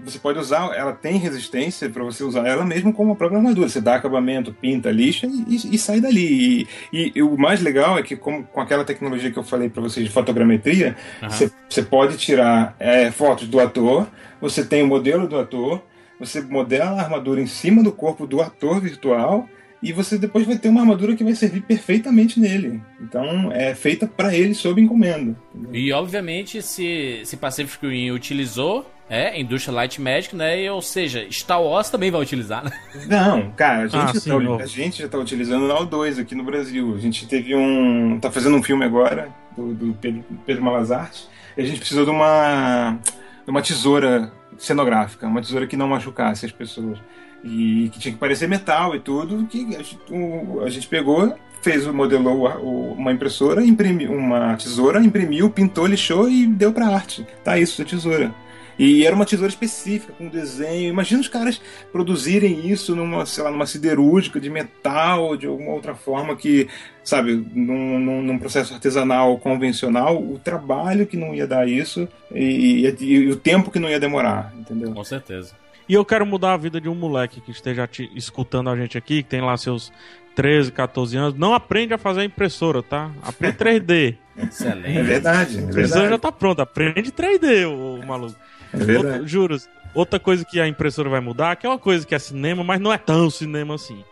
S5: você pode usar, ela tem resistência para você usar ela mesmo como uma programadora. Você dá acabamento, pinta, lixa e, e- sai dali. E, e- o mais legal é que, como, com aquela tecnologia que eu falei para vocês de fotogrametria, você, você pode tirar é, fotos do ator, você tem o modelo do ator, você modela a armadura em cima do corpo do ator virtual. E você depois vai ter uma armadura que vai servir perfeitamente nele. Então é feita para ele sob encomenda.
S3: E obviamente, se, se Pacific Rim utilizou, é, Industrial Light Magic, né? E, ou seja, Star Wars também vai utilizar, né?
S5: Não, cara, a gente,
S4: Ah,
S5: já
S4: sim,
S5: tá, a gente já tá utilizando na O2 aqui no Brasil. A gente teve um. tá fazendo um filme agora, do, do Pedro, Pedro Malazarte, e a gente precisou de uma. de uma tesoura cenográfica, uma tesoura que não machucasse as pessoas. E que tinha que parecer metal e tudo, que a gente, o- a gente pegou, fez, modelou uma impressora, imprimiu uma tesoura, imprimiu, pintou, lixou e deu pra arte. Tá isso, a tesoura. E era uma tesoura específica, com desenho. Imagina os caras produzirem isso numa, sei lá, numa siderúrgica de metal, de alguma outra forma que, sabe, num, num- num processo artesanal convencional, o trabalho que não ia dar isso e, e- e o tempo que não ia demorar, entendeu?
S3: Com certeza.
S4: E eu quero mudar a vida de um moleque que esteja te- escutando a gente aqui, que tem lá seus 13, 14 anos. Não aprende a fazer impressora, tá? Aprende 3D.
S3: Excelente.
S5: É verdade, é
S4: A impressora já
S5: verdade.
S4: tá pronta. Aprende 3D, ô, maluco.
S5: É verdade.
S4: Outra, juros. Outra coisa que a impressora vai mudar, que é uma coisa que é cinema, mas não é tão cinema assim.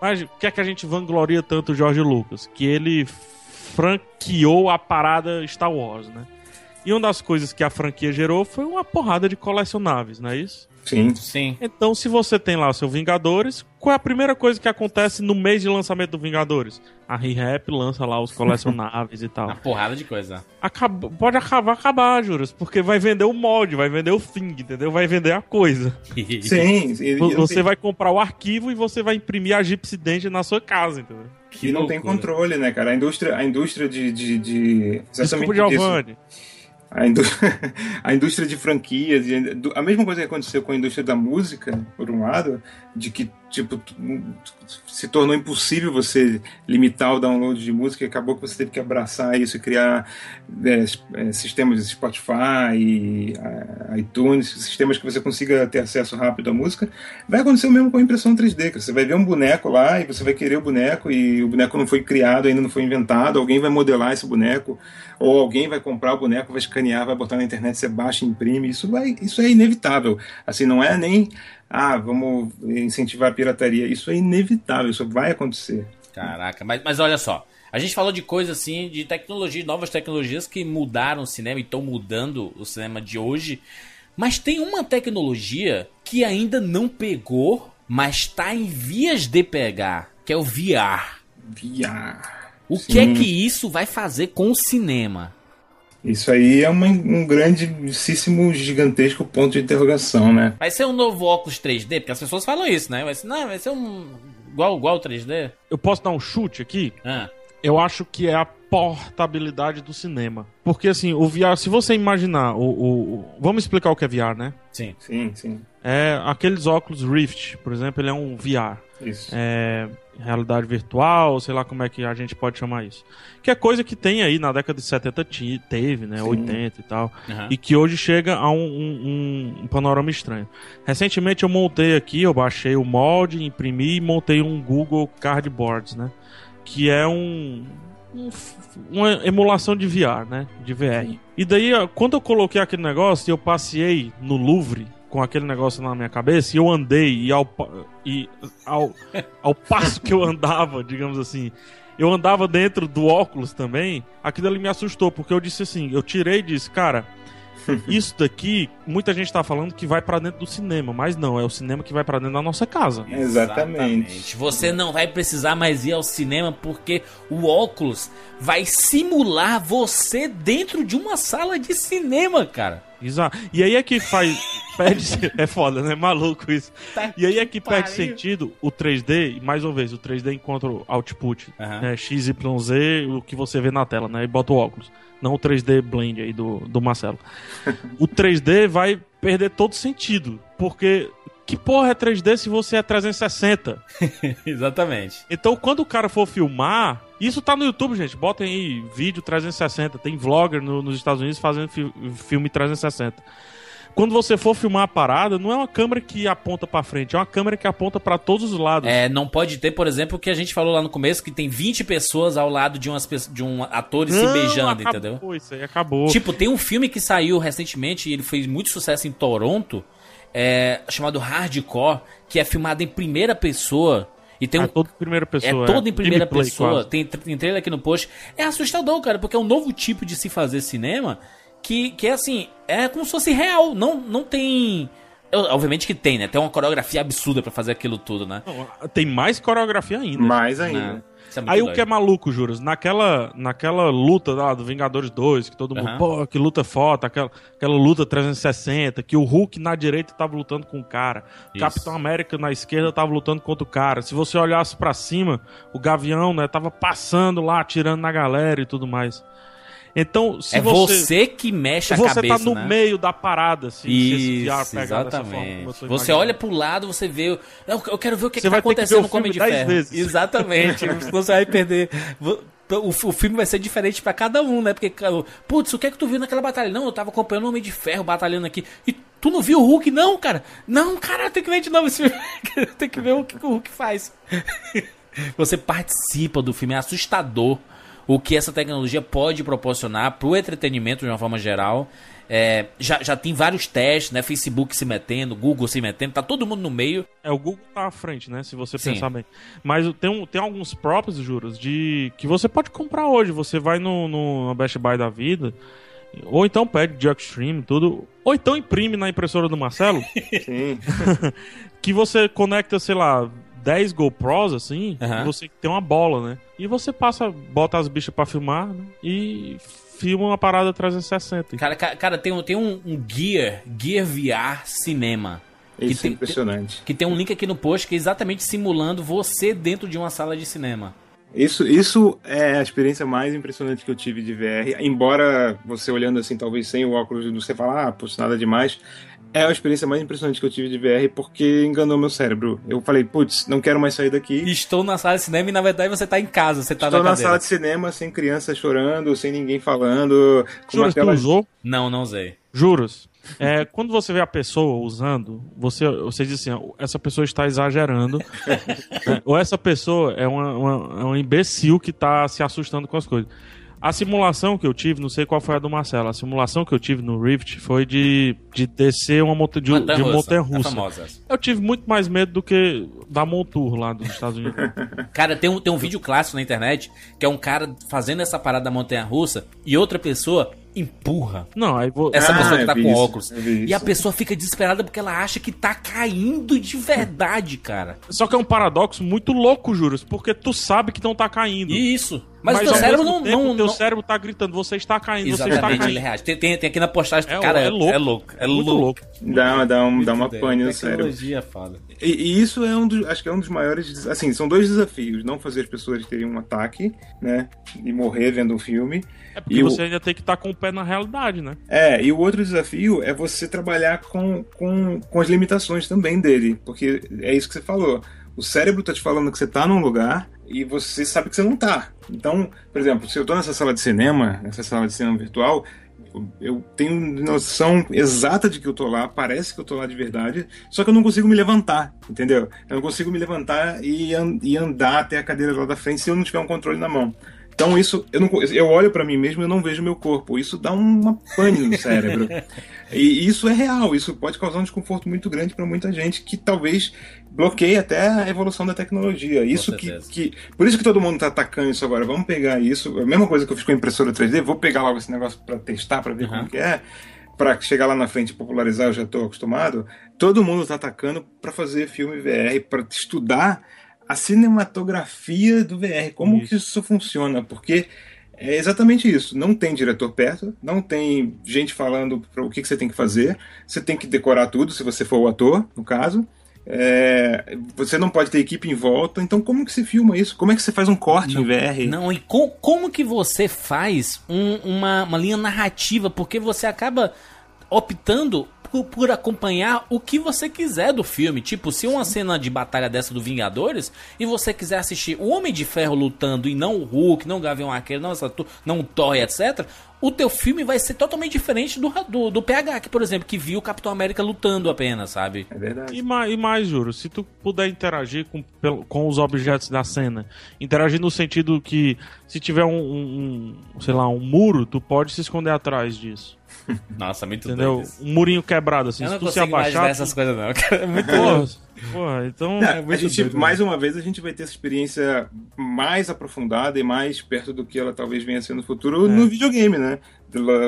S4: Mas o que é que a gente vangloria tanto o Jorge Lucas? Que ele franqueou a parada Star Wars, né? E uma das coisas que a franquia gerou foi uma porrada de colecionáveis, não é isso?
S5: Sim.
S3: Sim.
S4: Então, se você tem lá o seu Vingadores, qual é a primeira coisa que acontece no mês de lançamento do Vingadores? A ReHap lança lá os colecionáveis e tal.
S3: Uma porrada de coisa.
S4: Acaba- pode acabar, acabar, juros, porque vai vender o molde, vai vender o thing, entendeu? Vai vender a coisa.
S5: Sim.
S4: Você
S5: tem-
S4: vai comprar o arquivo e você vai imprimir a Gypsy Dent na sua casa, entendeu?
S5: e não tem
S3: loucura.
S5: controle, né, cara? A indústria, a indústria de. de, de
S4: Desculpa,
S5: exatamente disso. A, indú- a indústria de franquias, a mesma coisa que aconteceu com a indústria da música, por um lado, de que tipo t- se tornou impossível você limitar o download de música e acabou que você teve que abraçar isso e criar é, é, sistemas de Spotify, e, a- iTunes, sistemas que você consiga ter acesso rápido à música. Vai acontecer o mesmo com a impressão 3D, cara. Você vai ver um boneco lá e você vai querer o boneco e o boneco não foi criado, ainda não foi inventado, alguém vai modelar esse boneco ou alguém vai comprar o boneco, vai escanear, vai botar na internet, você baixa, imprime, isso vai, isso é inevitável. Assim, não é nem ah, vamos incentivar a pirataria, isso é inevitável, isso vai acontecer.
S3: Caraca, mas, mas olha só. A gente falou de coisas assim, de tecnologia, novas tecnologias que mudaram o cinema e estão mudando o cinema de hoje. Mas tem uma tecnologia que ainda não pegou, mas está em vias de pegar, que é o VR.
S5: VR.
S3: O
S5: Sim.
S3: que é que isso vai fazer com o cinema?
S5: Isso aí é uma- um grandíssimo, gigantesco ponto de interrogação, né?
S3: Vai ser um novo óculos 3D? Porque as pessoas falam isso, né? Vai ser, não, vai ser um. igual, igual 3D?
S4: Eu posso dar um chute aqui?
S3: Ah,
S4: eu acho que é a portabilidade do cinema. Porque assim, o VR, se você imaginar, o, o- o- vamos explicar o que é VR, né?
S3: Sim.
S5: Sim, sim.
S4: É aqueles óculos Rift, por exemplo, ele é um VR.
S5: Isso.
S4: É, realidade virtual, sei lá como é que a gente pode chamar isso. Que é coisa que tem aí na década de 70 ti- teve, né?
S5: Sim.
S4: 80 e tal.
S3: Aham.
S4: E que hoje chega a um, um- um panorama estranho. Recentemente eu montei aqui, eu baixei o molde, imprimi e montei um Google Cardboards, né? Que é um, um uma emulação de VR, né? De VR. E daí, quando eu coloquei aquele negócio, eu passei no Louvre com aquele negócio na minha cabeça e eu andei e ao, e ao, ao passo que eu andava, digamos assim, eu andava dentro do óculos também, aquilo ali me assustou, porque eu disse assim, eu tirei e disse, cara, isso daqui, muita gente tá falando que vai pra dentro do cinema, mas não, é o cinema que vai pra dentro da nossa casa.
S5: Exatamente.
S3: Você não vai precisar mais ir ao cinema porque o óculos vai simular você dentro de uma sala de cinema, cara.
S4: Exato. E aí é que faz. Perde. É foda, né? Maluco isso.
S3: Tá
S4: E aí é que perde
S3: pariu.
S4: sentido o 3D, e mais uma vez, o 3D encontra o output,
S3: Aham.
S4: né? XYZ, o que você vê na tela, né? E bota o óculos. Não o 3D blend aí do, do Marcelo. o 3D vai perder todo sentido. Porque. Que porra é 3D se você é 360?
S3: Exatamente.
S4: Então, quando o cara for filmar, isso tá no YouTube, gente. Botem aí vídeo 360. Tem vlogger no- nos Estados Unidos fazendo fi- filme 360. Quando você for filmar a parada, não é uma câmera que aponta pra frente, é uma câmera que aponta pra todos os lados.
S3: É, não pode ter, por exemplo, o que a gente falou lá no começo, que tem 20 pessoas ao lado de, umas, de um atores se beijando,
S4: acabou,
S3: entendeu?
S4: Isso aí acabou.
S3: Tipo, tem um filme que saiu recentemente e ele fez muito sucesso em Toronto, é, chamado Hardcore, que é filmado em primeira pessoa. E tem um,
S4: é todo em primeira pessoa.
S3: é todo em primeira
S4: gameplay,
S3: pessoa.
S4: quase.
S3: Tem, tem trailer aqui no post. É assustador, cara, porque é um novo tipo de se fazer cinema que, que é assim, é como se fosse real. Não, não tem. eu- Obviamente que tem, né? Tem uma coreografia absurda pra fazer aquilo tudo, né?
S4: Não, Tem mais coreografia ainda.
S5: Mais
S3: Não,
S5: ainda.
S3: Isso é muito
S4: Aí o
S3: doido.
S4: que é maluco, Juras, naquela, naquela luta lá do Vingadores 2, que todo mundo, pô, que luta foda, aquela, aquela luta 360, que o Hulk na direita tava lutando com o cara, o. Capitão América na esquerda tava lutando contra o cara. Se você olhasse pra cima, o Gavião, né, tava passando lá, atirando na galera e tudo mais. Então, se
S3: é você,
S4: você.
S3: que mexe a
S4: você
S3: cabeça,
S4: tá no
S3: né?
S4: meio da parada, assim, se
S3: Isso,
S4: forma,
S3: exatamente.
S4: tô
S3: Você olha pro lado, você vê. Eu, eu quero ver o que,
S4: Você
S3: que tá
S4: que
S3: acontecendo
S4: o
S3: com o Homem
S4: filme
S3: de
S4: vezes.
S3: Exatamente. Senão você vai perder. O, o filme vai ser diferente pra cada um, né? Porque, putz, o que é que tu viu naquela batalha? Não, eu tava acompanhando o Homem de Ferro batalhando aqui. E tu não viu o Hulk? Não, cara. Não, cara, tem que ver de novo esse filme. tem que ver o que o Hulk faz. Você participa do filme, é assustador o que essa tecnologia pode proporcionar pro entretenimento de uma forma geral. É, já, já tem vários testes, né? Facebook se metendo, Google se metendo, tá todo mundo no meio.
S4: É, o Google tá à frente, né? Se você
S3: Sim.
S4: pensar bem. Mas tem, um, tem alguns próprios, juros, de que você pode comprar hoje. Você vai no, no Best Buy da vida, ou então pede de Extreme, tudo. Ou então imprime na impressora do Marcelo,
S5: Sim.
S4: que você conecta, sei lá, 10 GoPros, assim, e você tem uma bola, né? E você passa, bota as bichas pra filmar, né? E filma uma parada 360.
S3: Cara, ca- cara tem, um, tem um, um Gear, Gear VR Cinema. Que
S5: Isso é
S3: tem,
S5: impressionante.
S3: que tem um link aqui no post que é exatamente simulando você dentro de uma sala de cinema.
S5: Isso, isso é a experiência mais impressionante que eu tive de VR. Embora você olhando assim, talvez sem o óculos, você fala, ah, putz, nada demais. É a experiência mais impressionante que eu tive de VR porque enganou meu cérebro. Eu falei, putz, não quero mais sair daqui.
S3: Estou na sala de cinema e na verdade você tá em casa, você tá
S5: Estou
S3: na
S5: na sala de cinema sem criança chorando, sem ninguém falando, com uma
S4: Juros, tu
S5: tela
S4: usou?
S3: Não, não usei.
S4: Juros. É, quando você vê a pessoa usando, você, você diz assim, essa pessoa está exagerando. né? Ou essa pessoa é uma, uma- é um imbecil que está se assustando com as coisas. A simulação que eu tive, não sei qual foi a do Marcelo, a simulação que eu tive no Rift foi de, de descer uma monta, de, de montanha
S3: a
S4: russa.
S3: famosa essa.
S4: Eu tive muito mais medo do que da Montour lá dos Estados Unidos.
S3: Cara, tem um, tem um vídeo clássico na internet que é um cara fazendo essa parada da montanha russa e outra pessoa empurra
S4: Não, aí vou.
S3: essa
S5: Ah,
S3: pessoa que
S5: eu
S3: tá com
S5: isso,
S3: óculos. E a pessoa fica desesperada porque ela acha que tá caindo de verdade, cara.
S4: Só que é um paradoxo muito louco, Juros, porque tu sabe que não tá caindo.
S3: E isso. Mas o teu cérebro não-
S4: tempo,
S3: não-
S4: o teu
S3: não-
S4: cérebro tá gritando, você está caindo, você está
S3: Exatamente,
S4: caindo.
S3: ele reage. Tem, tem, tem aqui na postagem,
S4: É,
S3: cara,
S4: é
S3: é
S4: louco.
S3: é louco. É
S4: Muito
S3: louco.
S4: louco.
S5: Dá, dá, um, dá uma pane no cérebro.
S3: É foda.
S5: E, e isso é um dos, acho que é um dos maiores, assim, são dois desafios, não fazer as pessoas terem um ataque, né, e morrer vendo um filme.
S4: É porque
S5: E o-
S4: você ainda tem que estar com o pé na realidade, né?
S5: É, e o outro desafio é você trabalhar com, com, com as limitações também dele, porque é isso que você falou. O cérebro tá te falando que você tá num lugar e você sabe que você não tá. Então, por exemplo, se eu tô nessa sala de cinema, nessa sala de cinema virtual, eu tenho noção exata de que eu tô lá, parece que eu tô lá de verdade, só que eu não consigo me levantar, entendeu? Eu não consigo me levantar e, an- e andar até a cadeira lá da frente se eu não tiver um controle na mão. Então isso, eu, não, eu olho pra mim mesmo e eu não vejo meu corpo. Isso dá uma pane no cérebro. e isso é real, isso pode causar um desconforto muito grande pra muita gente que talvez bloqueie até a evolução da tecnologia. Isso que, que. Por isso que todo mundo tá atacando isso agora. Vamos pegar isso. A mesma coisa que eu fiz com a impressora 3D, vou pegar logo esse negócio pra testar, pra ver
S3: Uhum.
S5: como que é. Pra chegar lá na frente e popularizar, eu já tô acostumado. Todo mundo tá atacando pra fazer filme VR, pra estudar a cinematografia do VR, como
S4: Isso.
S5: que isso funciona, porque é exatamente isso. Não tem diretor perto, não tem gente falando o que, que você tem que fazer. Você tem que decorar tudo, se você for o ator, no caso. É, você não pode ter equipe em volta. Então, como que se filma isso? Como é que você faz um corte em VR?
S3: Não, e co- como que você faz um- uma, uma linha narrativa? Porque você acaba optando por, por acompanhar o que você quiser do filme. Tipo, se uma cena de batalha dessa do Vingadores e você quiser assistir o Homem de Ferro lutando e não o Hulk, não o Gavião Arqueiro, não, essa, não o Thor, etc., o teu filme vai ser totalmente diferente do, do, do PH, que, por exemplo, que viu o Capitão América lutando apenas, sabe?
S5: É verdade.
S4: E mais, e mais, juro, se tu puder interagir com, com os objetos da cena, interagir no sentido que se tiver um, um- um, sei lá, um muro, tu pode se esconder atrás disso.
S3: Nossa, muito
S4: Entendeu?
S3: doido.
S4: Um murinho quebrado, assim.
S3: Eu
S4: se
S3: não
S4: tu se
S3: consigo imaginar
S4: abaixar.
S3: essas coisas, não. cara. É muito
S4: Porra, porra, então.
S5: É, a
S3: muito
S5: gente,
S3: doido, né?
S5: mais uma vez, a gente vai ter essa experiência mais aprofundada e mais perto do que ela talvez venha a ser no futuro
S4: É.
S5: no videogame, né?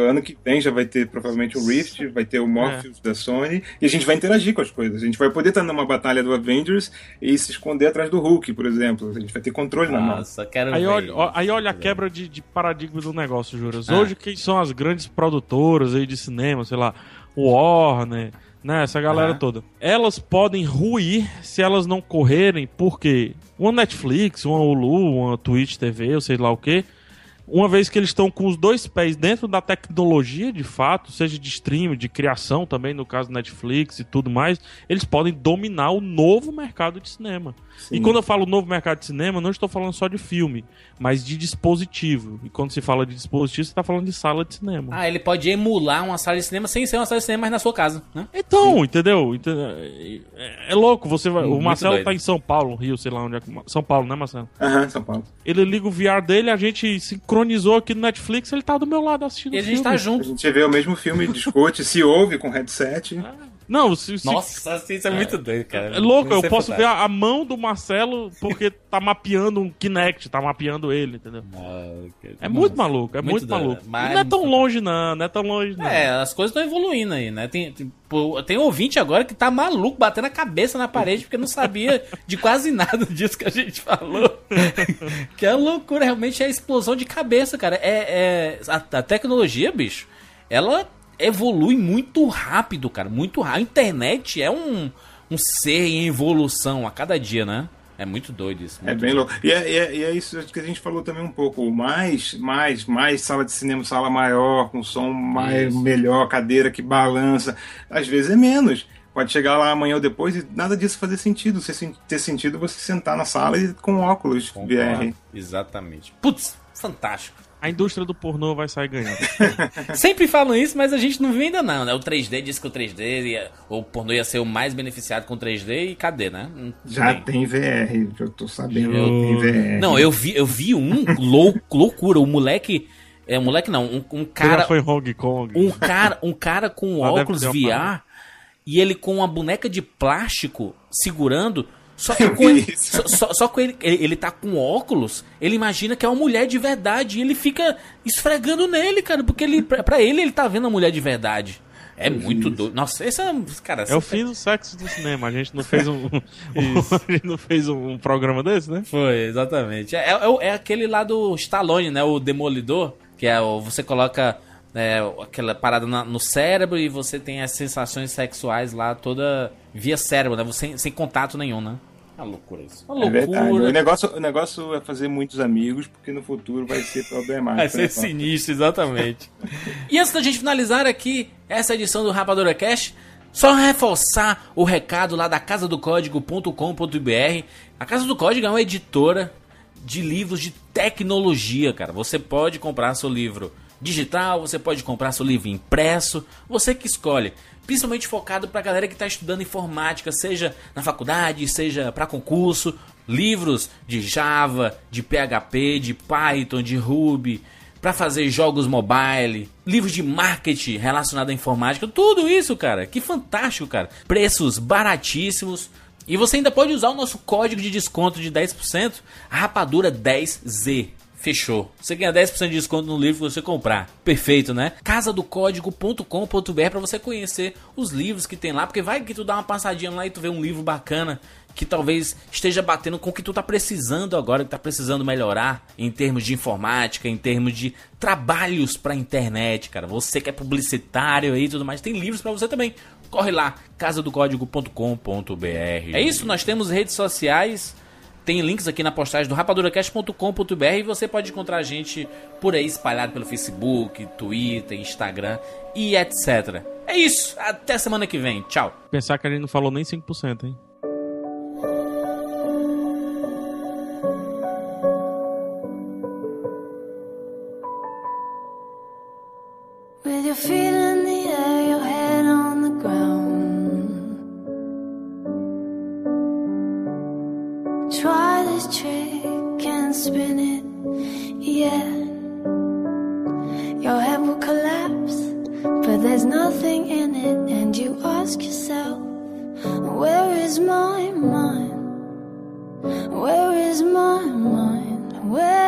S5: Ano que vem já vai ter provavelmente o Rift, vai ter o Morpheus
S4: É.
S5: da Sony, e a gente vai interagir com as coisas. A gente vai poder estar numa batalha do Avengers e se esconder atrás do Hulk, por exemplo. A gente vai ter controle na mão.
S3: Nossa, quero
S4: Aí
S3: ver
S4: olha, ó- aí olha a quebra de, de paradigma do negócio, Juras.
S3: Ah.
S4: Hoje, quem são as grandes produtoras aí de cinema, sei lá, o Warner, né? Essa galera
S3: Aham.
S4: toda. Elas podem ruir se elas não correrem, porque uma Netflix, uma Hulu, uma Twitch TV, ou sei lá o que, uma vez que eles estão com os dois pés dentro da tecnologia de fato, seja de streaming, de criação também, no caso Netflix e tudo mais, eles podem dominar o novo mercado de cinema. E
S5: Sim.
S4: quando eu falo novo mercado de cinema, não estou falando só de filme, mas de dispositivo. E quando se fala de dispositivo, você está falando de sala de cinema.
S3: Ah, ele pode emular uma sala de cinema sem ser uma sala de cinema, mas na sua casa, né?
S4: Então, entendeu? Entendeu? É, é louco, você vai. O Marcelo
S3: doido.
S4: tá em São Paulo, Rio, sei lá onde é. São Paulo, né, Marcelo?
S5: Aham, São Paulo.
S4: Ele liga o VR dele, a gente sincronizou aqui no Netflix, ele tá do meu lado assistindo
S3: E a
S4: o
S3: gente
S4: filme.
S3: tá
S5: A
S3: junto.
S5: gente vê o mesmo filme, discute, se ouve com headset.
S4: Não, se, se-
S3: Nossa, isso é muito doido, cara.
S4: É louco, eu
S3: é
S4: posso ver a, a mão do Marcelo porque tá mapeando um Kinect, tá mapeando ele, entendeu? É muito maluco, é muito,
S3: Muito
S4: maluco.
S3: mas-
S4: não é tão longe, não, não é tão longe, não.
S3: É, as coisas estão evoluindo aí, né? Tem, tem, tem ouvinte agora que tá maluco, batendo a cabeça na parede porque não sabia de quase nada disso que a gente falou. que é loucura, realmente é explosão de cabeça, cara. É, é a, a tecnologia, bicho, ela evolui muito rápido, cara. Muito rápido. A internet é um, um ser em evolução a cada dia, né? É muito doido isso.
S5: É
S3: muito
S5: bem
S3: doido.
S5: louco. E é, e é- e é isso que a gente falou também um pouco. Mais, mais, mais sala de cinema, sala maior, com som mais,
S3: Isso.
S5: melhor, cadeira que balança. Às vezes é menos. Pode chegar lá amanhã ou depois e nada disso fazer sentido. Sen- ter sentido você sentar na sala e com óculos
S3: Concordo.
S5: VR.
S3: Exatamente. Putz, fantástico.
S4: A indústria do pornô vai sair ganhando.
S3: Sempre falam isso, mas a gente não viu ainda não, né? O 3D disse que o 3D ia, o pornô ia ser o mais beneficiado com 3D e cadê, né? Não
S5: Já
S3: tem.
S5: tem VR, eu tô sabendo.
S3: Eu-
S5: Tem VR.
S3: Não, eu vi, eu vi um lou, loucura, o moleque, é um moleque não, um, um
S4: Cara,
S3: cara,
S4: foi Hong Kong.
S3: um cara, um cara com óculos VR e ele com uma boneca de plástico segurando só que com ele, só, só- só com ele, ele, ele tá com óculos, ele imagina que é uma mulher de verdade e ele fica esfregando nele, cara, porque ele, pra, pra ele ele tá vendo a mulher de verdade. É muito doido. Nossa, esse é. Cara,
S4: É o fim do sexo do cinema. A gente não fez um, a gente não fez um, programa desse, né?
S3: Foi, exatamente. É, é, é aquele lá do Stallone, né? O Demolidor, que é o. Você coloca é, aquela parada na- no cérebro e você tem as sensações sexuais lá toda via cérebro, né? Você, sem contato nenhum, né? Uma loucura isso. Uma
S5: É verdade. O
S3: loucura.
S5: negócio, o negócio é fazer muitos amigos, porque no futuro vai ser problemático.
S3: Vai ser
S5: né?
S3: sinistro, exatamente. e antes da gente finalizar aqui essa edição do Rapadura Cash, só reforçar o recado lá da casa do código.com.br. A Casa do Código é uma editora de livros de tecnologia, cara. Você pode comprar seu livro digital, você pode comprar seu livro impresso, você que escolhe. Principalmente focado para a galera que está estudando informática, seja na faculdade, seja para concurso. Livros de Java, de PHP, de Python, de Ruby, para fazer jogos mobile, livros de marketing relacionado à informática, tudo isso, cara. Que fantástico, cara. Preços baratíssimos. E você ainda pode usar o nosso código de desconto de 10%, rapadura 10Z. Fechou. Você ganha 10% de desconto no livro que você comprar. Perfeito, né? casadocódigo.com.br para você conhecer os livros que tem lá, porque vai que tu dá uma passadinha lá e tu vê um livro bacana que talvez esteja batendo com o que tu tá precisando agora, que tá precisando melhorar em termos de informática, em termos de trabalhos pra internet, cara. Você que é publicitário aí e tudo mais, tem livros pra você também. Corre lá, casadocódigo.com.br. É isso, nós temos redes sociais. Tem links aqui na postagem do rapaduracast.com.br e você pode encontrar a gente por aí espalhado pelo Facebook, Twitter, Instagram e etc. É isso, até semana que vem. Tchau.
S4: Pensar que a gente não falou nem 5%, hein?
S6: Where